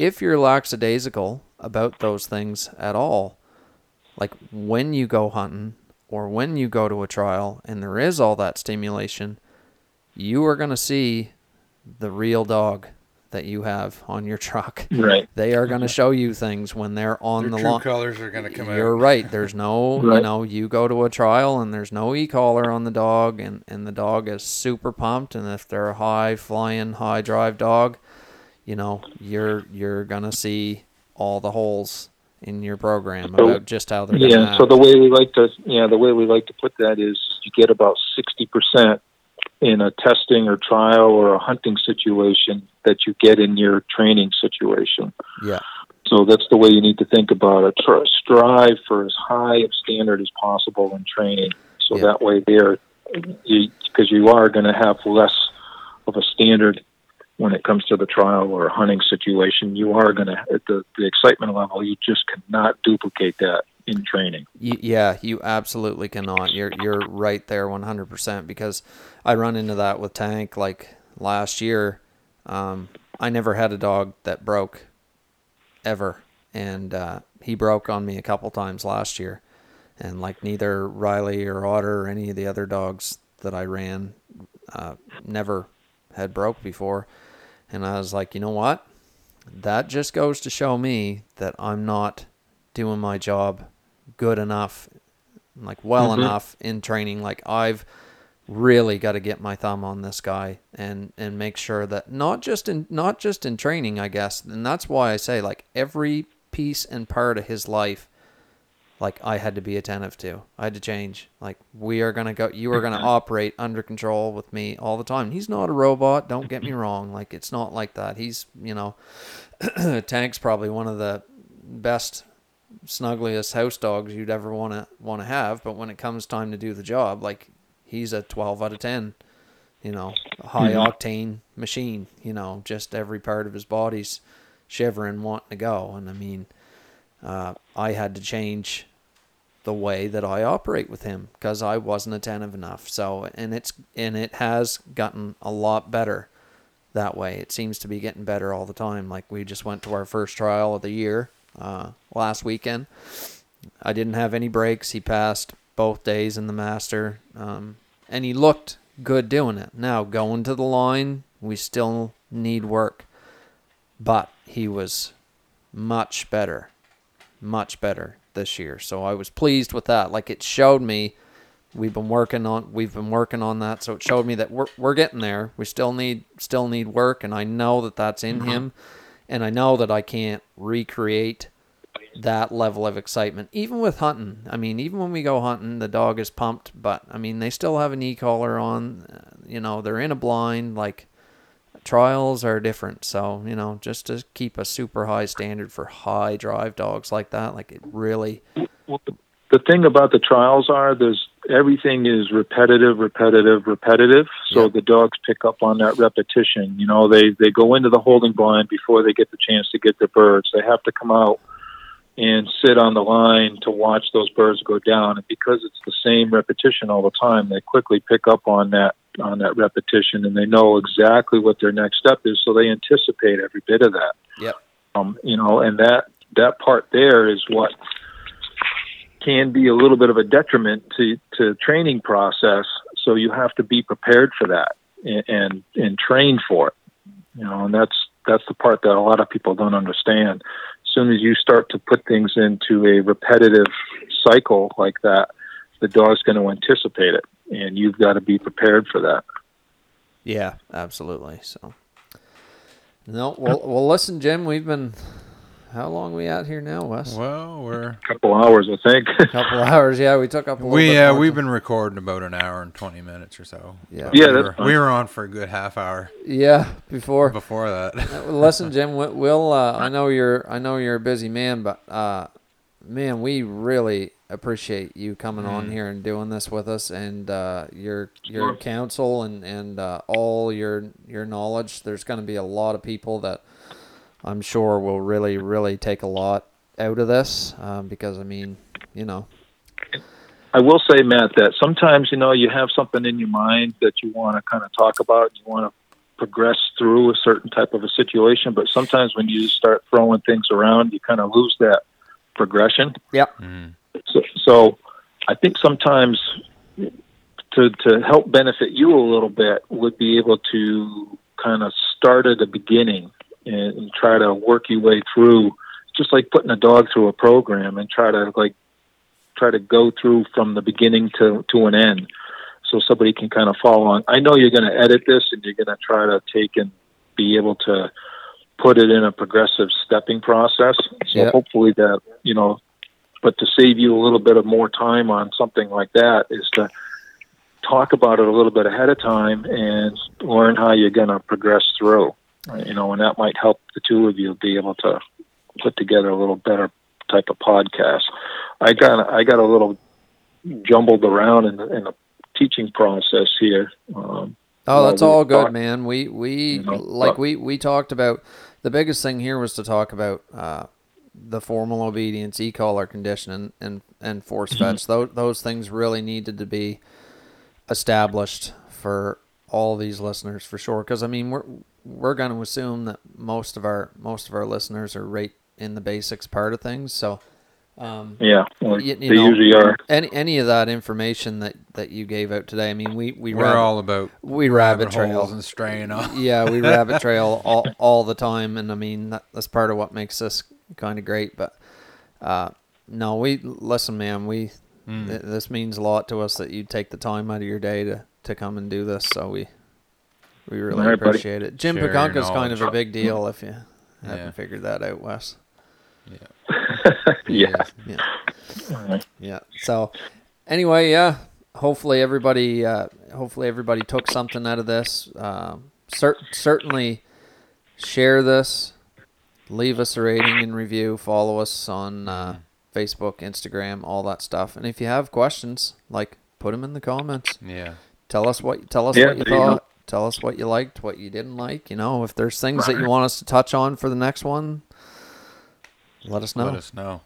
[SPEAKER 2] if you're lackadaisical about those things at all, like when you go hunting or when you go to a trial and there is all that stimulation, you are going to see the real dog that you have on your truck.
[SPEAKER 3] Right.
[SPEAKER 2] They are going to show you things when they're on
[SPEAKER 1] Their
[SPEAKER 2] the
[SPEAKER 1] true
[SPEAKER 2] lawn.
[SPEAKER 1] colors are going to come out.
[SPEAKER 2] You're right. There's no, you know, you go to a trial and there's no e-collar on the dog, and and the dog is super pumped. And if they're a high flying, high drive dog, you know, you're you're gonna see all the holes in your program
[SPEAKER 3] So-
[SPEAKER 2] about just how they're
[SPEAKER 3] Yeah. So the way we like to, yeah, the way we like to put that is you get about sixty percent in a testing or trial or a hunting situation that you get in your training situation.
[SPEAKER 2] yeah,
[SPEAKER 3] So that's the way you need to think about it. Try, strive for as high of standard as possible in training, so
[SPEAKER 2] Yeah.
[SPEAKER 3] that way there, because you are going to have less of a standard when it comes to the trial or hunting situation. You are going to at the the excitement level. You just cannot duplicate that in training.
[SPEAKER 2] Yeah, you absolutely cannot. You're you're right there, one hundred percent. Because I run into that with Tank. Like last year, um, I never had a dog that broke, ever, and uh, he broke on me a couple times last year, and like neither Riley or Otter or any of the other dogs that I ran, uh, never had broke before, and I was like, you know what? That just goes to show me that I'm not doing my job good enough, like well
[SPEAKER 3] Mhm.
[SPEAKER 2] enough in training. Like I've really got to get my thumb on this guy and and make sure that not just in not just in training, I guess, and that's why I say like every piece and part of his life. Like I had to be attentive to. I had to change. Like we are gonna go. You are gonna operate under control with me all the time. He's not a robot. Don't get me wrong. Like it's not like that. He's you know, Tank's probably one of the best snuggliest house dogs you'd ever want to want to have, but when it comes time to do the job, like he's a 12 out of 10. You know, high octane machine. You know, just every part of his body's shivering, wanting to go. And I mean, uh, I had to change the way that I operate with him because I wasn't attentive enough. So, and it's and it has gotten a lot better that way. It seems to be getting better all the time. Like we just went to our first trial of the year uh, last weekend. I didn't have any breaks. He passed both days in the master, um, and he looked good doing it. Now going to the line, we still need work, but he was much better, much better this year. So I was pleased with that. Like it showed me we've been working on we've been working on that so it showed me that we're we're getting there. We still need still need work and I know that that's in him and I know that I can't recreate that level of excitement even with hunting. I mean, even when we go hunting, the dog is pumped, but I mean, they still have an e-collar on, uh, you know, they're in a blind like trials are different. So, you know, just to keep a super high standard for high drive dogs like that, like it really
[SPEAKER 3] Well, the- thing about the trials are there's everything is repetitive, repetitive, repetitive. So
[SPEAKER 2] Yeah.
[SPEAKER 3] the dogs pick up on that repetition. You know, they they go into the holding blind before they get the chance to get their birds. They have to come out and sit on the line to watch those birds go down. And because it's the same repetition all the time, they quickly pick up on that on that repetition and they know exactly what their next step is. So they anticipate every bit of that.
[SPEAKER 2] Yep.
[SPEAKER 3] Um, you know, and that that part there is what can be a little bit of a detriment to to training process. So you have to be prepared for that and and, and train for it. You know, and that's that's the part that a lot of people don't understand. As soon as you start to put things into a repetitive cycle like that, the dog's going to anticipate it, and you've got to be prepared for that.
[SPEAKER 2] Yeah, absolutely. So, no, well, well, listen, Jim, we've been how long we out here now, Wes?
[SPEAKER 1] Well, we're
[SPEAKER 3] A couple hours, I think.
[SPEAKER 2] A couple hours. Yeah, we took up a little
[SPEAKER 1] we
[SPEAKER 2] bit
[SPEAKER 1] uh, we've
[SPEAKER 2] time.
[SPEAKER 1] been recording about an hour and twenty minutes or so.
[SPEAKER 2] Yeah.
[SPEAKER 1] But
[SPEAKER 3] Yeah,
[SPEAKER 1] we were, we were on for a good half hour
[SPEAKER 2] yeah before.
[SPEAKER 1] before that.
[SPEAKER 2] Uh, Listen, Jim, we- we'll. Uh, I know you're. I know you're a busy man, but uh, man, we really appreciate you coming on
[SPEAKER 1] Mm.
[SPEAKER 2] here and doing this with us, and uh, your your counsel and and uh, all your your knowledge. There's going to be a lot of people that I'm sure will really really take a lot out of this um, because I mean, you know,
[SPEAKER 3] I will say, Matt, that sometimes you know you have something in your mind that you want to kind of talk about. You want to progress through a certain type of a situation, but sometimes when you start throwing things around, you kind of lose that progression.
[SPEAKER 1] Mm.
[SPEAKER 3] So, so I think sometimes to to help benefit you a little bit would be able to kind of start at the beginning and, and try to work your way through, just like putting a dog through a program and try to like try to go through from the beginning to to an end, so somebody can kind of follow on. I know you're going to edit this and you're going to try to take and be able to put it in a progressive stepping process. So
[SPEAKER 2] Yep.
[SPEAKER 3] hopefully that you know but to save you a little bit of more time on something like that is to talk about it a little bit ahead of time and learn how you're going to progress through you know and that might help the two of you be able to put together a little better type of podcast i got i got a little jumbled around in the, in the teaching process here um,
[SPEAKER 2] Oh, that's all good, man. We we
[SPEAKER 3] you know,
[SPEAKER 2] like
[SPEAKER 3] but-
[SPEAKER 2] we we talked about the biggest thing here was to talk about uh, the formal obedience, e-collar condition, and and, and force
[SPEAKER 3] Mm-hmm.
[SPEAKER 2] fetch. Those those things really needed to be established for all these listeners for sure. Because I mean, we're we're going to assume that most of our most of our listeners are right in the basics part of things. So. Um,
[SPEAKER 3] yeah well,
[SPEAKER 2] You- you
[SPEAKER 3] they
[SPEAKER 2] know,
[SPEAKER 3] usually are
[SPEAKER 2] any any of that information that, that you gave out today, I mean, we we
[SPEAKER 1] We're
[SPEAKER 2] rabbit-
[SPEAKER 1] all about
[SPEAKER 2] we rabbit,
[SPEAKER 1] rabbit
[SPEAKER 2] trail
[SPEAKER 1] and straying off.
[SPEAKER 2] yeah, we rabbit trail all, all the time, and I mean that, that's part of what makes this kind of great. But uh, no, we listen, man. We
[SPEAKER 1] Mm.
[SPEAKER 2] th- this means a lot to us that you take the time out of your day to, to come and do this. So we we really
[SPEAKER 3] All right, buddy.
[SPEAKER 2] appreciate it. Jim
[SPEAKER 1] Share your
[SPEAKER 2] Pakunka's kind of a big deal if you
[SPEAKER 1] Yeah.
[SPEAKER 2] haven't figured that out, Wes.
[SPEAKER 3] yeah
[SPEAKER 2] Yeah.
[SPEAKER 3] All right.
[SPEAKER 2] Yeah. So anyway, yeah. Hopefully everybody, uh, hopefully everybody took something out of this. Um, cer- certainly share this. Leave us a rating and review. Follow us on uh, Facebook, Instagram, all that stuff. And if you have questions, like put them in the comments.
[SPEAKER 1] Yeah.
[SPEAKER 2] Tell us what tell us
[SPEAKER 3] Yeah,
[SPEAKER 2] what you
[SPEAKER 3] there you
[SPEAKER 2] thought. Tell us what you liked, what you didn't like. You know, if there's things that you want us to touch on for the next one, let us know.
[SPEAKER 1] Let us know.